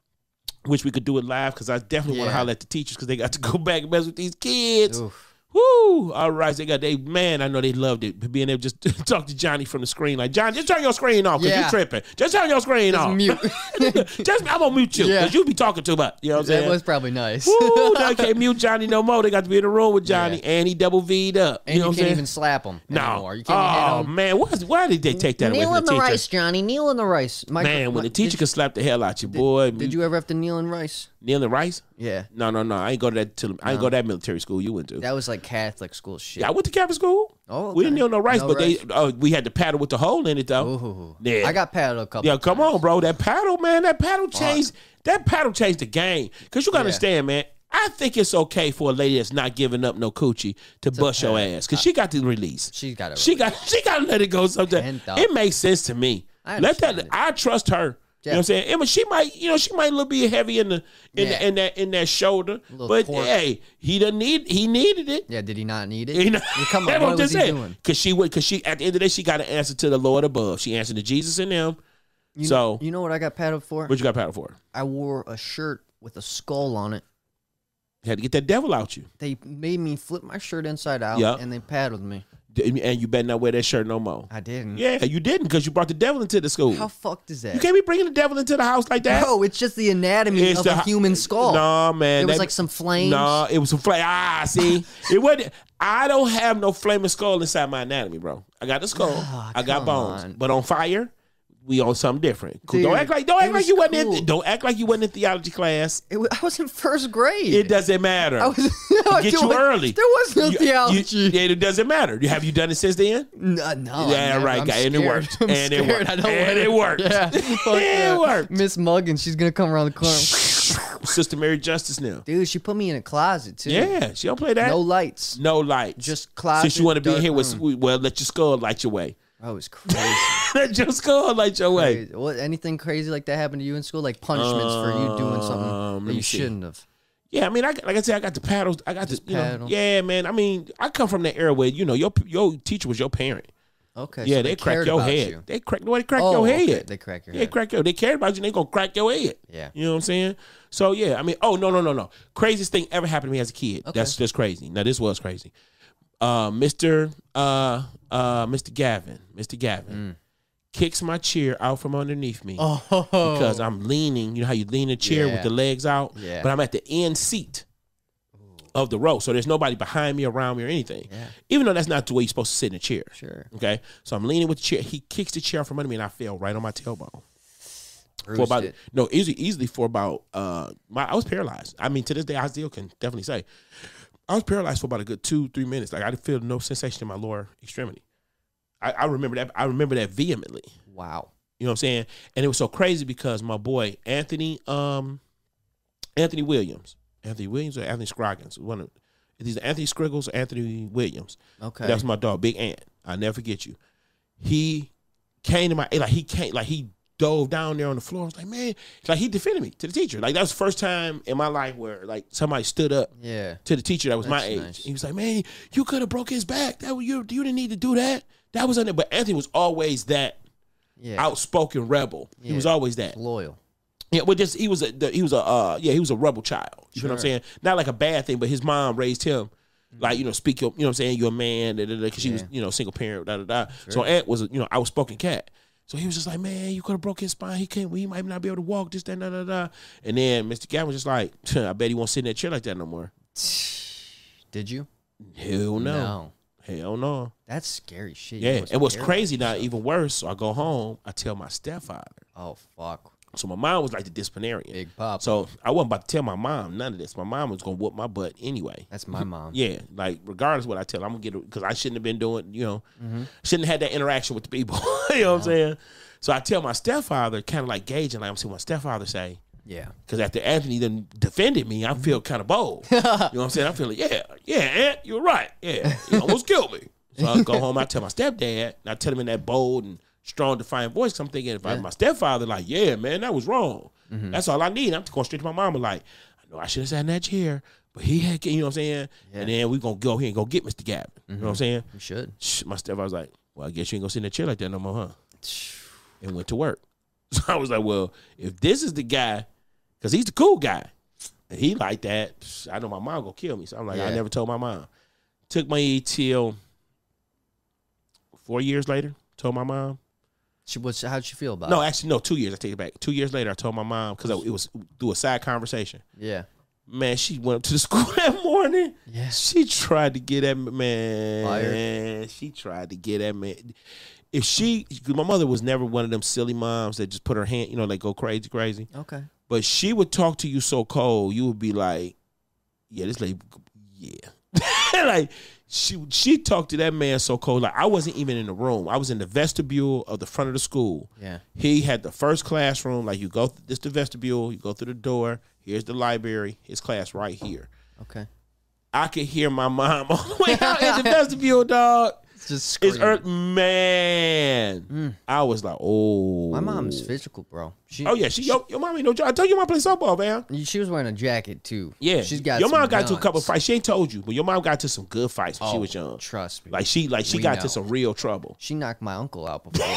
Wish we could do it live because I definitely want to Yeah. holler at the teachers because they got to go back and mess with these kids. Oof. Woo! All right, they got they man. I know they loved it being able to just talk to Johnny from the screen. Like John, just turn your screen off because Yeah. you tripping. Just turn your screen Just off. mute. just I'm gonna mute you Yeah. because you be talking too much. You know what I'm saying? that was probably nice. Woo! Now I can't mute Johnny no more. They got to be in the room with Johnny, Yeah. and he double V'd up. and you know you what I'm can't even slap him no. You can't oh him. man, what, why did they take that away Kneel from in the the rice, Johnny. Kneel in the rice. Michael, Man, when Mi- the teacher did, could slap the hell out you, boy. did you ever have to kneel in rice? Kneel in rice? Yeah, No, no, no. I ain't go to that. Till, I ain't go to that military school you went to. that was like Catholic school shit. Yeah, I went to Catholic school. Oh, We didn't okay. kneel no rice, No but rice. they uh, we had the paddle with the hole in it though. Ooh. Yeah. I got paddled a couple. Yeah, come on, bro. That paddle, man. That paddle changed. That paddle changed the game. Cause you gotta understand, man. I think it's okay for a lady that's not giving up no coochie to bust your ass, cause she got the release. She's got it. She got she got to let it go sometime. And. It makes sense to me. I let that. understand it. I trust her. You know what I'm saying? Emma, she might, you know, she might a little bit heavy in the in, Yeah. the, in that in that shoulder, but hey, he doesn't need he needed it. Yeah, did he not need it? You know, come that's on, what was he saying. doing? Cause she would, cause she at the end of the day, she got an answer to the Lord above. She answered to Jesus and them. You, so you know what I got paddled for? what you got paddle for? I wore a shirt with a skull on it. You had to get that devil out you, They made me flip my shirt inside out, Yeah. and they paddled me. And you better not wear that shirt no more. I didn't. Yeah, you didn't, cause you brought the devil into the school. How fucked is that? you can't be bringing the devil into the house like that. No, it's just the anatomy It's of the- a human skull. No, man. It was that- like some flames. No, it was some flame. Ah, see, it wasn't. I don't have no flaming skull inside my anatomy, bro. I got the skull. Ah, I got bones, on. but on fire, we on something different. Cool. Dude, don't act like don't act like was you wasn't in. Don't act like you wasn't in theology class. It wa- I was in first grade. It doesn't matter. I was no, Get you early. There was no You- you- theology. yeah, it doesn't matter. Have you done it since then? no, uh, no, Yeah, right, guy, and it worked. I'm And it worked. I don't And it worked. Yeah, It worked. Miss Muggins, she's gonna come around the corner. Sister Mary Justice now. Dude, she put me in a closet too. Yeah, she don't play that. No lights. No light. Just closet, Since you want to be in here with, well, let your skull light your way. Oh, it was crazy. that just go on light your way. Crazy. What? Anything crazy like that happened to you in school? Like punishments for you doing Um, something let that me you see. shouldn't have. Yeah, I mean, I, like I said, I got the paddles. I got the, you know, paddle. yeah, man. I mean, I come from the era where you know your your teacher was your parent. Okay. yeah, so they, they, crack cared your about head. You. They crack. Nobody crack Oh, your okay, head. They crack your They head. crack your. They cared about you. and They gonna crack your head. Yeah. You know what I'm saying? So yeah, I mean, oh no, no, no, no. Craziest thing ever happened to me as a kid. That's just crazy. Now this was crazy. Uh, Mr. Uh, uh, Mr. Gavin, Mr. Gavin, kicks my chair out from underneath me Mm. Oh, because I'm leaning. You know how you lean a chair with the legs out, Yeah. but I'm at the end seat of the row, so there's nobody behind me, around me, or anything. Yeah. Even though that's not the way you're supposed to sit in a chair. sure. Okay, so I'm leaning with the chair. He kicks the chair from under me, and I fell right on my tailbone for about no easily easily for about uh my I was paralyzed. I mean to this day I still can definitely say I was paralyzed for about a good two three minutes. Like I didn't feel no sensation in my lower extremity. I, I remember that I remember that vehemently. Wow. You know what I'm saying? And it was so crazy because my boy Anthony um Anthony Williams Anthony Williams or Anthony Scroggins one of these Anthony Scriggles or Anthony Williams. Okay. that's my dog, Big Ant. I'll never forget you. He came to my like he came like he dove down there on the floor. I was like, man, like he defended me to the teacher. Like that was the first time in my life where like somebody stood up yeah. to the teacher that was my age. nice. He was like, man, you could have broke his back. That you. You didn't need to do that. That was there. But Anthony was always that Yeah. outspoken rebel. He was always that. Loyal. Yeah, well, just he was a the, he was a uh, yeah he was a rebel child. You know what I'm saying? Not like a bad thing, but his mom raised him like you know speak your you know what I'm saying you're a man because she was you know single parent da da da. So Aunt was a, you know outspoken cat. So he was just like, man, you could have broke his spine. He can't. He might not be able to walk. This that da da da. And then Mr. Gavin was just like, I bet he won't sit in that chair like that no more. Did you? Hell no. Hell no. That's scary shit. Yeah. And what's crazy now, even worse. So I go home. I tell my stepfather. Oh fuck. So my mom was like the disciplinarian. Big pop. So I wasn't about to tell my mom none of this. My mom was gonna whoop my butt anyway. That's my mom. Yeah, like regardless of what I tell, I'm gonna get it because I shouldn't have been doing. You know, Mm-hmm. shouldn't have had that interaction with the people. you know what I'm saying? So I tell my stepfather, kind of like gauging, like I'm seeing my stepfather say, Yeah. because after Anthony then defended me, I feel kind of bold. you know what I'm saying? I'm feeling, yeah, yeah, Aunt, you're right. Yeah, you almost killed me. So I go home, I tell my stepdad, and I tell him in that bold and strong, defiant voice. I'm thinking, if I my stepfather, like, yeah, man, that was wrong. Mm-hmm. That's all I need. I'm going straight to my mama, like, I know I should have sat in that chair, but he had, you know what I'm saying? And then we gonna go here and go get Mr. Gavin. You know what I'm saying? You should. My stepfather was like, well, I guess you ain't gonna sit in that chair like that no more, huh? And went to work. So I was like, well, if this is the guy, because he's the cool guy, and he like that, I know my mom gonna kill me. So I'm like, I never told my mom. Took my ETL four years later. Told my mom. She was. How'd she feel about it? No, it? actually, no. Two years. I take it back. Two years later, I told my mom because it was through a side conversation. Yeah. Man, she went up to the school that morning. Yeah. She tried to get at me, man. Fired. She tried to get at me. If she, my mother was never one of them silly moms that just put her hand, you know, like go crazy, crazy. Okay. But she would talk to you so cold, you would be like, "Yeah, this lady, yeah." like she she talked to that man so cold. Like I wasn't even in the room. I was in the vestibule of the front of the school. Yeah. He had the first classroom. Like you go, th- this the vestibule. You go through the door. Here's the library. His class right here. Okay. I could hear my mom all the way out in the vestibule, dog. It's just It's earth, man. Mm. I was like, oh, My mom's physical, bro. She, Oh yeah, she your, your mom ain't no. I tell you, your mom play softball, man. She was wearing a jacket too. Yeah, She's got. your mom got to a couple fights. She ain't told you, but your mom got to some good fights when she Oh, was young. Trust me. Like she, like she We got know. to some real trouble. she knocked my uncle out before.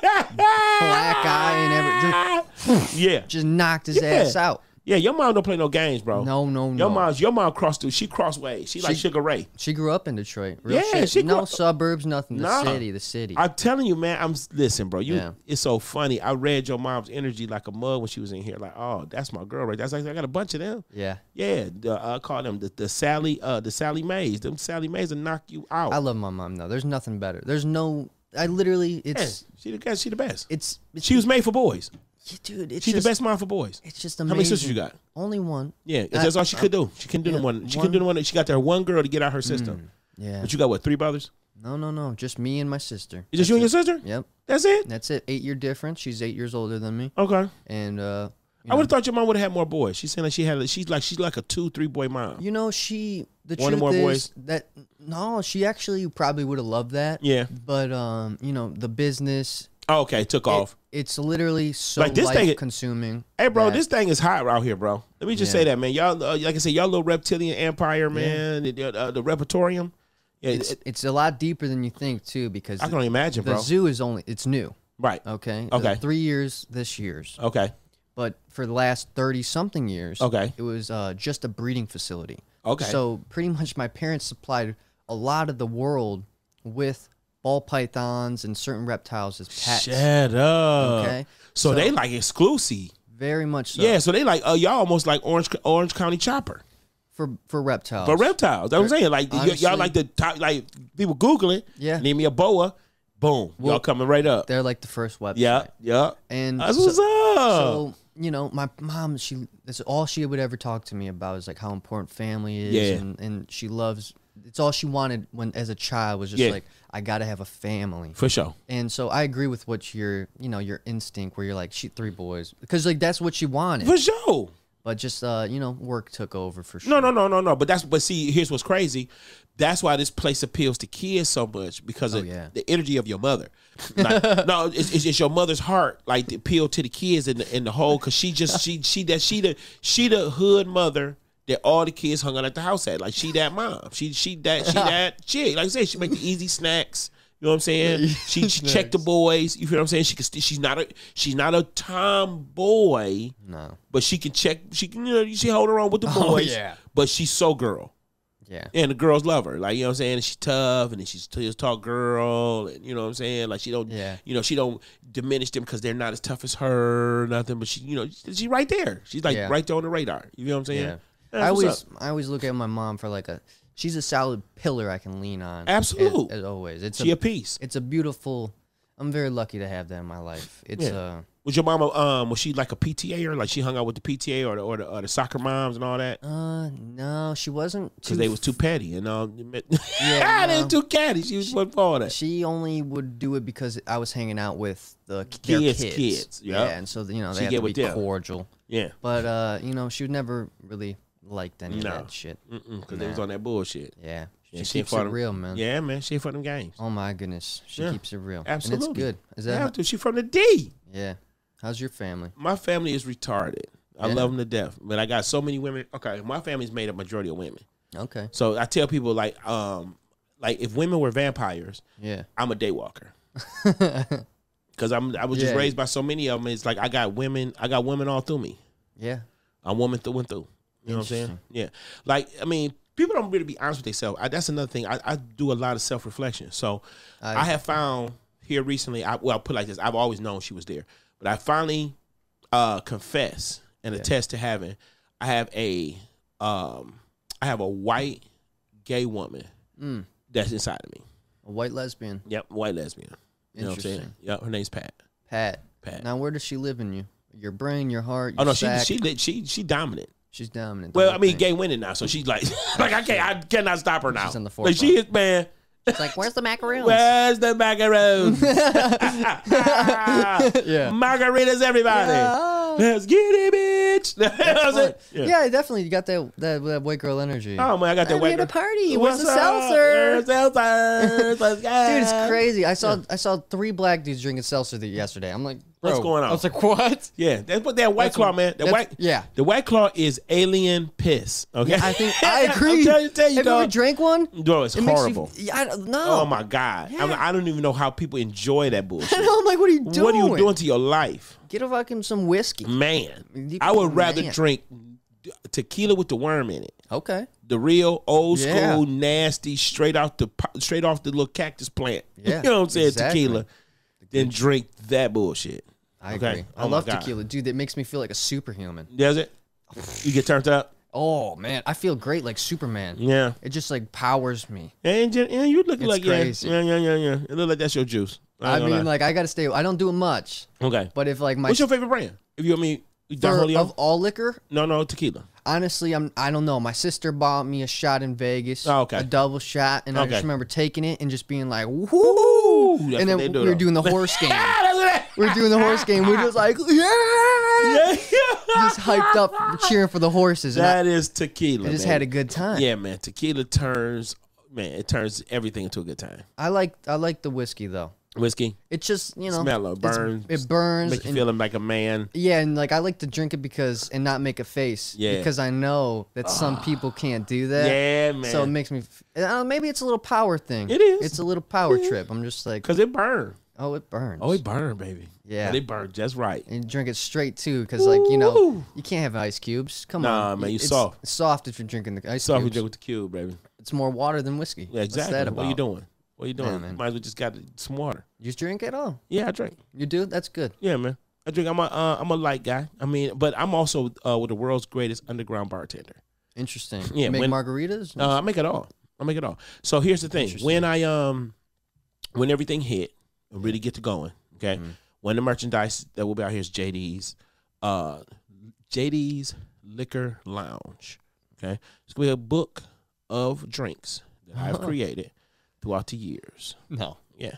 Black eye and everything. yeah, Just knocked his Yeah. ass out. Yeah. Your mom don't play no games, bro. No, no, no. Your mom's your mom crossed through. She crossed ways. She, like She- Sugar Ray. She grew up in Detroit. Real Yeah, shit. she no grew- suburbs, nothing. The Nah. city, the city. I'm telling you, man. I'm listen, bro. You, Yeah. it's so funny. I read your mom's energy like a mug when she was in here. Like, oh, that's my girl, right? That's like I got a bunch of them. yeah. Yeah, the, I call them the, the Sally, uh, the Sally Mays. Them Sally Mays will knock you out. I love my mom though. There's nothing better. There's no. I literally. Yeah, It's. she the best. She the best. It's. it's She was made for boys. Yeah, dude. It's She's just, the best mom for boys. It's just How many sisters you got? Only one. Yeah, I- that's all she could do. She couldn't do yeah, the one. She one- couldn't do the one. She got there one girl to get out her system. Yeah. But you got what? Three brothers? No, no, no. Just me and my sister. Is just you and your sister? Yep. That's it. That's it. Eight year difference. She's eight years older than me, Okay. and uh, I would have thought your mom would have had more boys. She's saying like she had. She's like she's like a two, three boy mom. you know, she. The One truth more is boys? that no, she actually probably would have loved that. Yeah. But um, you know, the business. Oh, okay, took it- off. it's literally so Like, this thing- consuming. Hey, bro, that- this thing is hot out here, bro. Let me just Yeah. say that, man. Y'all, uh, like I said, y'all little reptilian empire, man. The, uh, the repertorium. Yeah, It's, it- it's a lot deeper than you think too, because I can only imagine, the bro. zoo is only it's new. right. Okay. Okay. The three years this year's, Okay. but for the last thirty something years, Okay. it was uh, just a breeding facility. Okay. So pretty much, my parents supplied a lot of the world with ball pythons and certain reptiles as pets. Shut up. Okay. So, So- they like exclusive. Very much so. Yeah. So they like uh, y'all almost like Orange Orange County Chopper For for reptiles. for reptiles. That's what I'm saying. Like y'all like the top. Like people Googling. Yeah. Name me a boa. Boom. y'all coming right up. They're like the first website. Yeah. Yeah. And That's so- what's up. So you know, my mom, she that's all she would ever talk to me about is like how important family is, Yeah. and and she loves. It's all she wanted when as a child was just Yeah. like I gotta have a family. for sure. And so I agree with what your you know your instinct where you're like she three boys because like that's what she wanted, For sure. but just uh you know work took over for sure. No, no, no, no, no. But that's but see, here's what's crazy. That's why this place appeals to kids so much because of Oh, yeah. the energy of your mother. Like, no, it's, it's, it's your mother's heart, like the appeal to the kids in the in the whole. Cause she just she she that she the she the hood mother that all the kids hung out at the house at. Like she that mom. She she that she that chick. Like I said, she make the easy snacks. You know what I'm saying? She, she check the boys. You feel what I'm saying? She can. st- She's not a. She's not a tomboy no, but she can check. She can, you know, she hold her on with the boys. Oh, yeah. But she's so girl, yeah, and the girls love her. Like you know what I'm saying. And she's tough, and she's just talk girl, and you know what I'm saying. Like she don't, Yeah. you know, she don't diminish them because they're not as tough as her, or nothing. But she, you know, she's right there. She's like Yeah. right there on the radar. You know what I'm saying? yeah. I always. I always look at my mom for like a she's a solid pillar I can lean on. Absolutely, as, as always. It's she a a piece. it's a beautiful. I'm very lucky to have that in my life. It's Yeah. uh Was your mama um was she like a PTA or like she hung out with the PTA or the or the, or the soccer moms and all that? uh no, she wasn't Because they was too petty and um Yeah, they no. too catty. She was for all that. She only would do it because I was hanging out with the Kids, their kids. kids, Yeah, yep. and so you know She they had get to be them. cordial. Yeah. But uh, you know, she would never really liked any No. of that shit. Because they was on that bullshit. Yeah, she Yeah, she keeps it them. real, man. Yeah, man. She ain't for them games. Oh my goodness, she Yeah. keeps it real. Absolutely. and it's good. Is that to. She from the D. yeah? How's your family? My family is retarded. I Yeah. love them to death. But I got so many women. Okay, my family's made up majority of women. Okay, So I tell people like, um, like if women were vampires, yeah, I'm a daywalker. Because I'm I was just Yeah. raised by so many of them. It's like I got women. I got women all through me. yeah, I'm woman through and through. You know what I'm saying? Yeah. Like I mean, people don't really be honest with themselves. I, that's another thing. I, I do a lot of self reflection. So I, I- have found here recently. I well, I'll put it like this. I've always known she was there, but I finally uh confess and attest to having. I have a um, I have a white gay woman Mm. that's inside of me. A white lesbian. Yep, white lesbian. You know what I'm saying? Yep, her name's Pat. Pat. Pat. Now, where does she live in you? Your brain, your heart, your Oh no, she sack? she lit- she she dominant. She's dominant. Well, I mean, thing. gay winning now, so she's like, like I can't, I cannot stop her now. She's on the like she is, man. It's like, where's the macaroons? Where's the macaroons? Yeah. Margaritas, everybody. Yeah. Let's get it, bitch. You know what Yeah. definitely. You got that, that that white girl energy. Oh man, I got that I'm white here to girl. party. Where's the What's up? seltzer? Where's seltzer? Let's go. Dude, it's crazy. I saw I saw three black dudes drinking seltzer yesterday. I'm like, What's going on? I was like, what? Yeah, that's what that white That's claw, what- man. The that's- white, yeah. the white claw is alien piss. Okay, I think I I'm agree. telling tell you, Have you ever dog. drank one? Bro, it's It makes horrible. Yeah, I don't know. Oh my god, I, mean, I don't even know how people enjoy that bullshit. I know. I'm like, what are you doing? What are you doing to your life, Get a fucking some whiskey. man? You- I would rather man. drink tequila with the worm in it. Okay. The real old Yeah. school, nasty, straight off the po- straight off the little cactus plant. Yeah, you know what I'm saying? exactly. Tequila. Then drink that bullshit. I Okay. agree. I Oh my love God. tequila, dude. That makes me feel like a superhuman. Does it? You get turned up? Oh man, I feel great like Superman. Yeah. It just like powers me. And, ju- you look like crazy. yeah, yeah, yeah, yeah. It look like that's your juice. I ain't gonna mean, lie. like I gotta stay. I don't do much, okay. but if like my What's your favorite brand? If you want me, Don for, Julio? of all liquor, no, no, tequila. honestly, I'm I don't know. My sister bought me a shot in Vegas. Oh, okay. A double shot, and I Okay. just remember taking it and just being like, Ooh, "Woo!" that's And then we were though. doing the horse game. That- we were doing the horse game. We are just like, yeah, Yeah, just hyped up, cheering for the horses. And I, that is tequila. I just man. had a good time. Yeah, man. Tequila turns man. It turns everything into a good time. I like I like the whiskey though. Whiskey, It's just you know, Smell it, burns, It burns. make you and- feel like a man. Yeah, and like I like to drink it because and not make a face. Yeah. Because I know that some ah. people can't do that. Yeah, man. So it makes me. f- I maybe it's a little power thing. It is. It's a little power trip. I'm just like, Cause it burn. oh, it burns. Oh, it burn, baby. Yeah. But it burn just right. and drink it straight too, because like you know you can't have ice cubes. Come Nah, on, man, you it's soft. Soft if you're drinking the ice So we cubes. drink with the cube, baby. It's more water than whiskey. Yeah, exactly. What's that What are you doing? What are you doing? Yeah, man. Might as well just got some water. You drink it all? Yeah, I drink. You do? That's good. Yeah, man. I drink. I'm a uh, I'm a light guy. I mean, but I'm also uh, with the world's greatest underground bartender. Interesting. Yeah, You make when- margaritas. Uh, I make it all. I make it all. So here's the thing: when I um, when everything hit and really get to going, okay, Mm-hmm. when the merchandise that will be out here is JD's, uh, JD's Liquor Lounge. Okay, it's gonna be a book of drinks that I've created throughout the years. no. Yeah,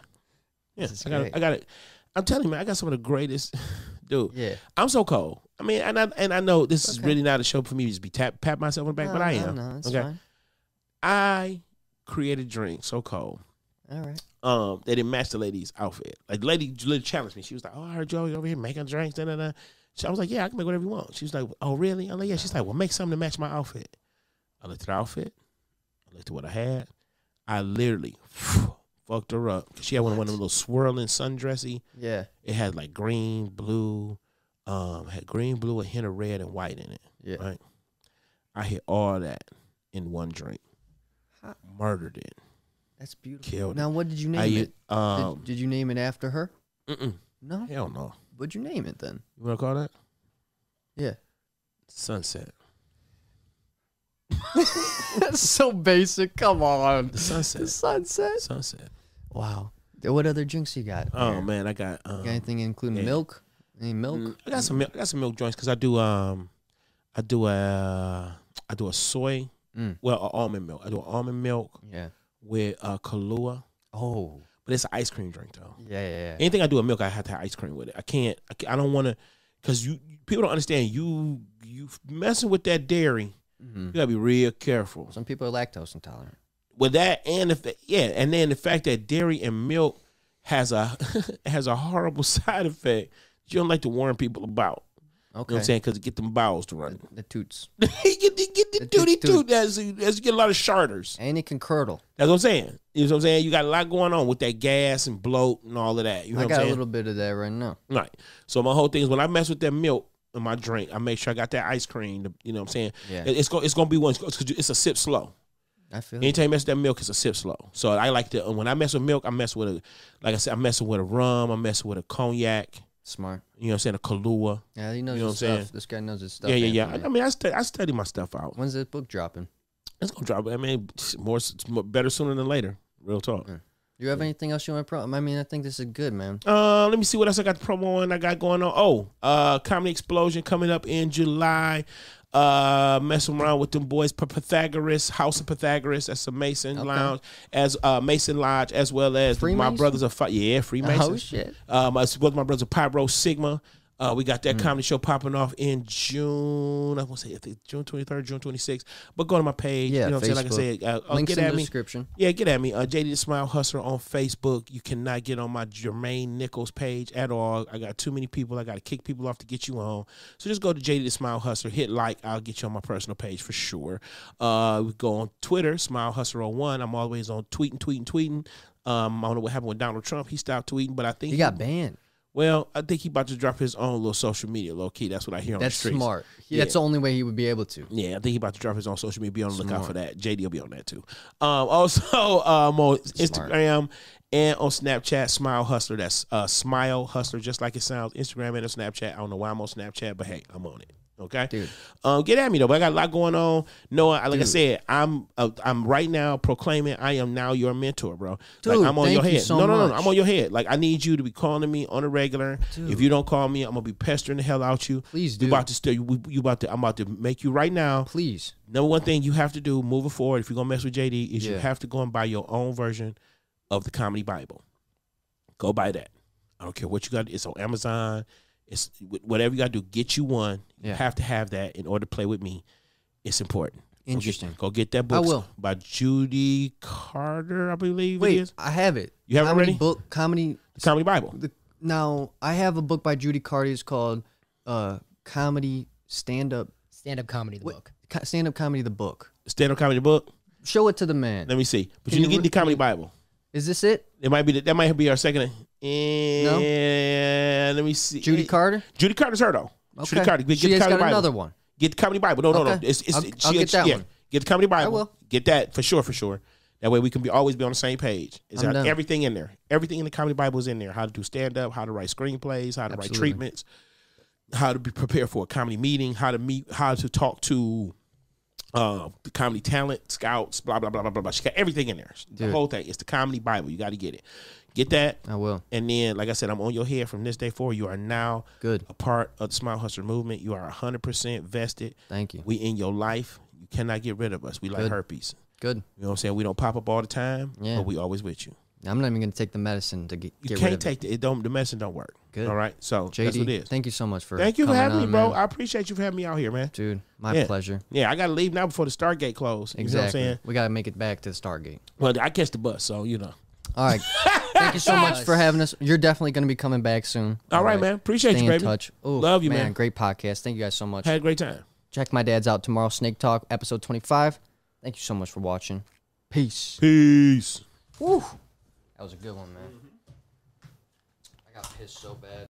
yeah. I got. I got it. I'm telling you, man, I got some of the greatest, dude. Yeah. I'm so cold. I mean, and I and I know this is Okay. really not a show for me to just be tap pat myself on the back, but No, I no, am. No, okay, fine. I created drinks so cold. All right. Um, they didn't match the lady's outfit. Like the lady literally challenged me. She was like, "Oh, I heard you over here making drinks." Da, da, da. So I was like, "Yeah, I can make whatever you want." She was like, "Oh, really?" I'm like, "Yeah." She's like, "Well, make something to match my outfit." I looked at the outfit. I looked at what I had. I literally fucked her up. She had one of one of them little swirling sundressy. Yeah. It had like green, blue, um, had green, blue, a hint of red and white in it. Yeah. Right. I hit all that in one drink. How- Murdered it. That's beautiful. Killed now, what did you name I it? um, did, did you name it after her? mm-mm, No. hell no. What'd you name it then? You want to call that Yeah. sunset? That's so basic. Come on. The sunset. sunset. sunset. Wow. What other drinks you got? Oh here? man, I got. Um, Got anything including yeah. milk? Any milk? mm, I got some. Milk, I got some milk joints because I do. Um, I do a. I do a soy. Mm. Well, a almond milk. I do an almond milk Yeah. with uh, Kahlua, Oh. but it's an ice cream drink though. Yeah, yeah, yeah. Anything I do with milk, I have to have ice cream with it. I can't. I, can't, I don't want to, because you people don't understand. You you messing with that dairy. Mhm. You gotta be real careful Some people are lactose intolerant. with that, and if yeah, and then the fact that dairy and milk has a has a horrible side effect. that You don't like to warn people about. You know Okay. what I'm saying? Because it get them bowels to run. The toots. get the, get the The duty toot. That's, that's you get a lot of charters. And it can curdle. That's what I'm saying. You know what I'm saying? You got a lot going on with that gas and bloat and all of that. You know I what I'm got a little bit of that right now. Right. So my whole thing is when I mess with that milk in my drink, I make sure I got that ice cream. You know what I'm saying? Yeah. It- It's going it's gonna be one. It's, it's a sip slow. I feel it. Anytime you mess with that milk, it's a sip slow. So I like to when I mess with milk, I mess with a like I said, I'm messing with a rum, I'm messing with a cognac. smart. You know what I'm saying? A Kahlua. Yeah, he knows You know his what I'm stuff. saying? This guy knows his stuff. yeah, yeah, yeah. I, I mean, I study, I study my stuff out. When's this book dropping? It's gonna drop. I mean, more, more better sooner than later. Real talk. Do you have anything else you want to pro? I mean, I think this is good, man. Uh, let me see what else I got the promo on. I got going on. Oh, uh, comedy explosion coming up in July. Uh, messing around with them boys, Pythagoras, House of Pythagoras. That's a Mason Okay. Lounge, as uh Mason Lodge, as well as my brothers are fi- yeah Freemason. Oh shit! Um, as well as my brothers Pyro Sigma. Uh, we got that comedy show popping off in June. I want to say I think June twenty third, June twenty sixth. But go to my page. Yeah, you know what I'm saying? Like I said, uh, uh, Links get in at the me. description. Yeah, get at me. Uh, JD the Smile Hustler on Facebook. You cannot get on my Jermaine Nichols page at all. I got too many people. I got to kick people off to get you on. So just go to JD the Smile Hustler. Hit like. I'll get you on my personal page for sure. Uh, we go on Twitter, Smile Hustler on one. I'm always on tweeting, tweeting, tweeting. Um, I don't know what happened with Donald Trump. He stopped tweeting, but I think He got banned. Well, I think he about to drop his own little social media, low key. That's what I hear on That's the streets. smart. Yeah. That's the only way he would be able to. Yeah, I think he about to drop his own social media. Be on the lookout for that. JD will be on that too. Um, also um, on Instagram and on Snapchat, Smile Hustler. That's uh, Smile Hustler, just like it sounds. Instagram and on Snapchat. I don't know why I'm on Snapchat, but hey, I'm on it. Okay, Dude. Um, get at me though. But I got a lot going on. No, like I said, I'm uh, I'm right now proclaiming I am now your mentor, bro. Dude, like I'm on your thank you head. so no, no, no, no. I'm on your head. Like I need you to be calling me on a regular. Dude. If you don't call me, I'm gonna be pestering the hell out you. Please do. about to still you, you about to I'm about to make you right now. Please. Number one thing you have to do moving forward, if you're gonna mess with JD, is you have to go and buy your own version of the comedy Bible. Go buy that. I don't care what you got. It's on Amazon. It's whatever you got to do. Get you one. You Yeah. have to have that in order to play with me. It's important. Go get- Interesting. Go get, that book. I will. by Judy Carter, I believe it Wait, is. I have it. You have it already? Book comedy. The comedy Bible. The, now I have a book by Judy Carter. It's called uh, "Comedy Stand Up Stand up comedy, the What- book. Stand Up Comedy." The book. Stand up comedy book. Show it to the man. Let me see. But Can you need to get the re- comedy Bible. Is this it? It might be the, that might be our second. And let me see. Judy Carter. Judy Carter's her though. Okay. Carter. Get, she get the has comedy got Bible. another one. Get the comedy Bible. No, no, no. Okay. It's, it's, I'll- she- I'll get that yeah. one. Get the comedy Bible. will. Get that for sure, for sure. That way we can be always be on the same page. It's got everything in there. Everything in the comedy Bible is in there. How to do stand up, how to write screenplays, how to write treatments, how to be prepared for a comedy meeting, how to meet, how to talk to uh, the comedy talent scouts, blah blah blah blah blah. blah. She got everything in there. The whole thing. It's the comedy Bible. You got to get it. Get that. I will. And then, like I said, I'm on your head from this day forward. You are now Good. a part of the Smile Hustler movement. You are 100% vested. Thank you. We in your life. You cannot get rid of us. We like Good. herpes. Good. You know what I'm saying? We don't pop up all the time, Yeah. but we always with you. I'm not even gonna take the medicine to get, You get can't take the, it. Don't the medicine don't work. Good. All right. So it. JD, that's what it is. thank you so much for Thank you for having me, bro. man. I appreciate you for having me out here, man. Dude, my Yeah. pleasure. Yeah, I gotta leave now before the Stargate close. You know what I'm Exactly. saying? we gotta make it back to the Stargate. Well, I catch the bus, so you know. All right. Thank you so much for having us. You're definitely gonna be coming back soon. All right, man. Appreciate Stay you, in baby. touch. Ooh, Love you, man. Great podcast. Thank you guys so much. Had a great time. Check my dad's out tomorrow. Snake Talk, episode 25. Thank you so much for watching. Peace. Peace. Woo. That was a good one, man. I got pissed so bad.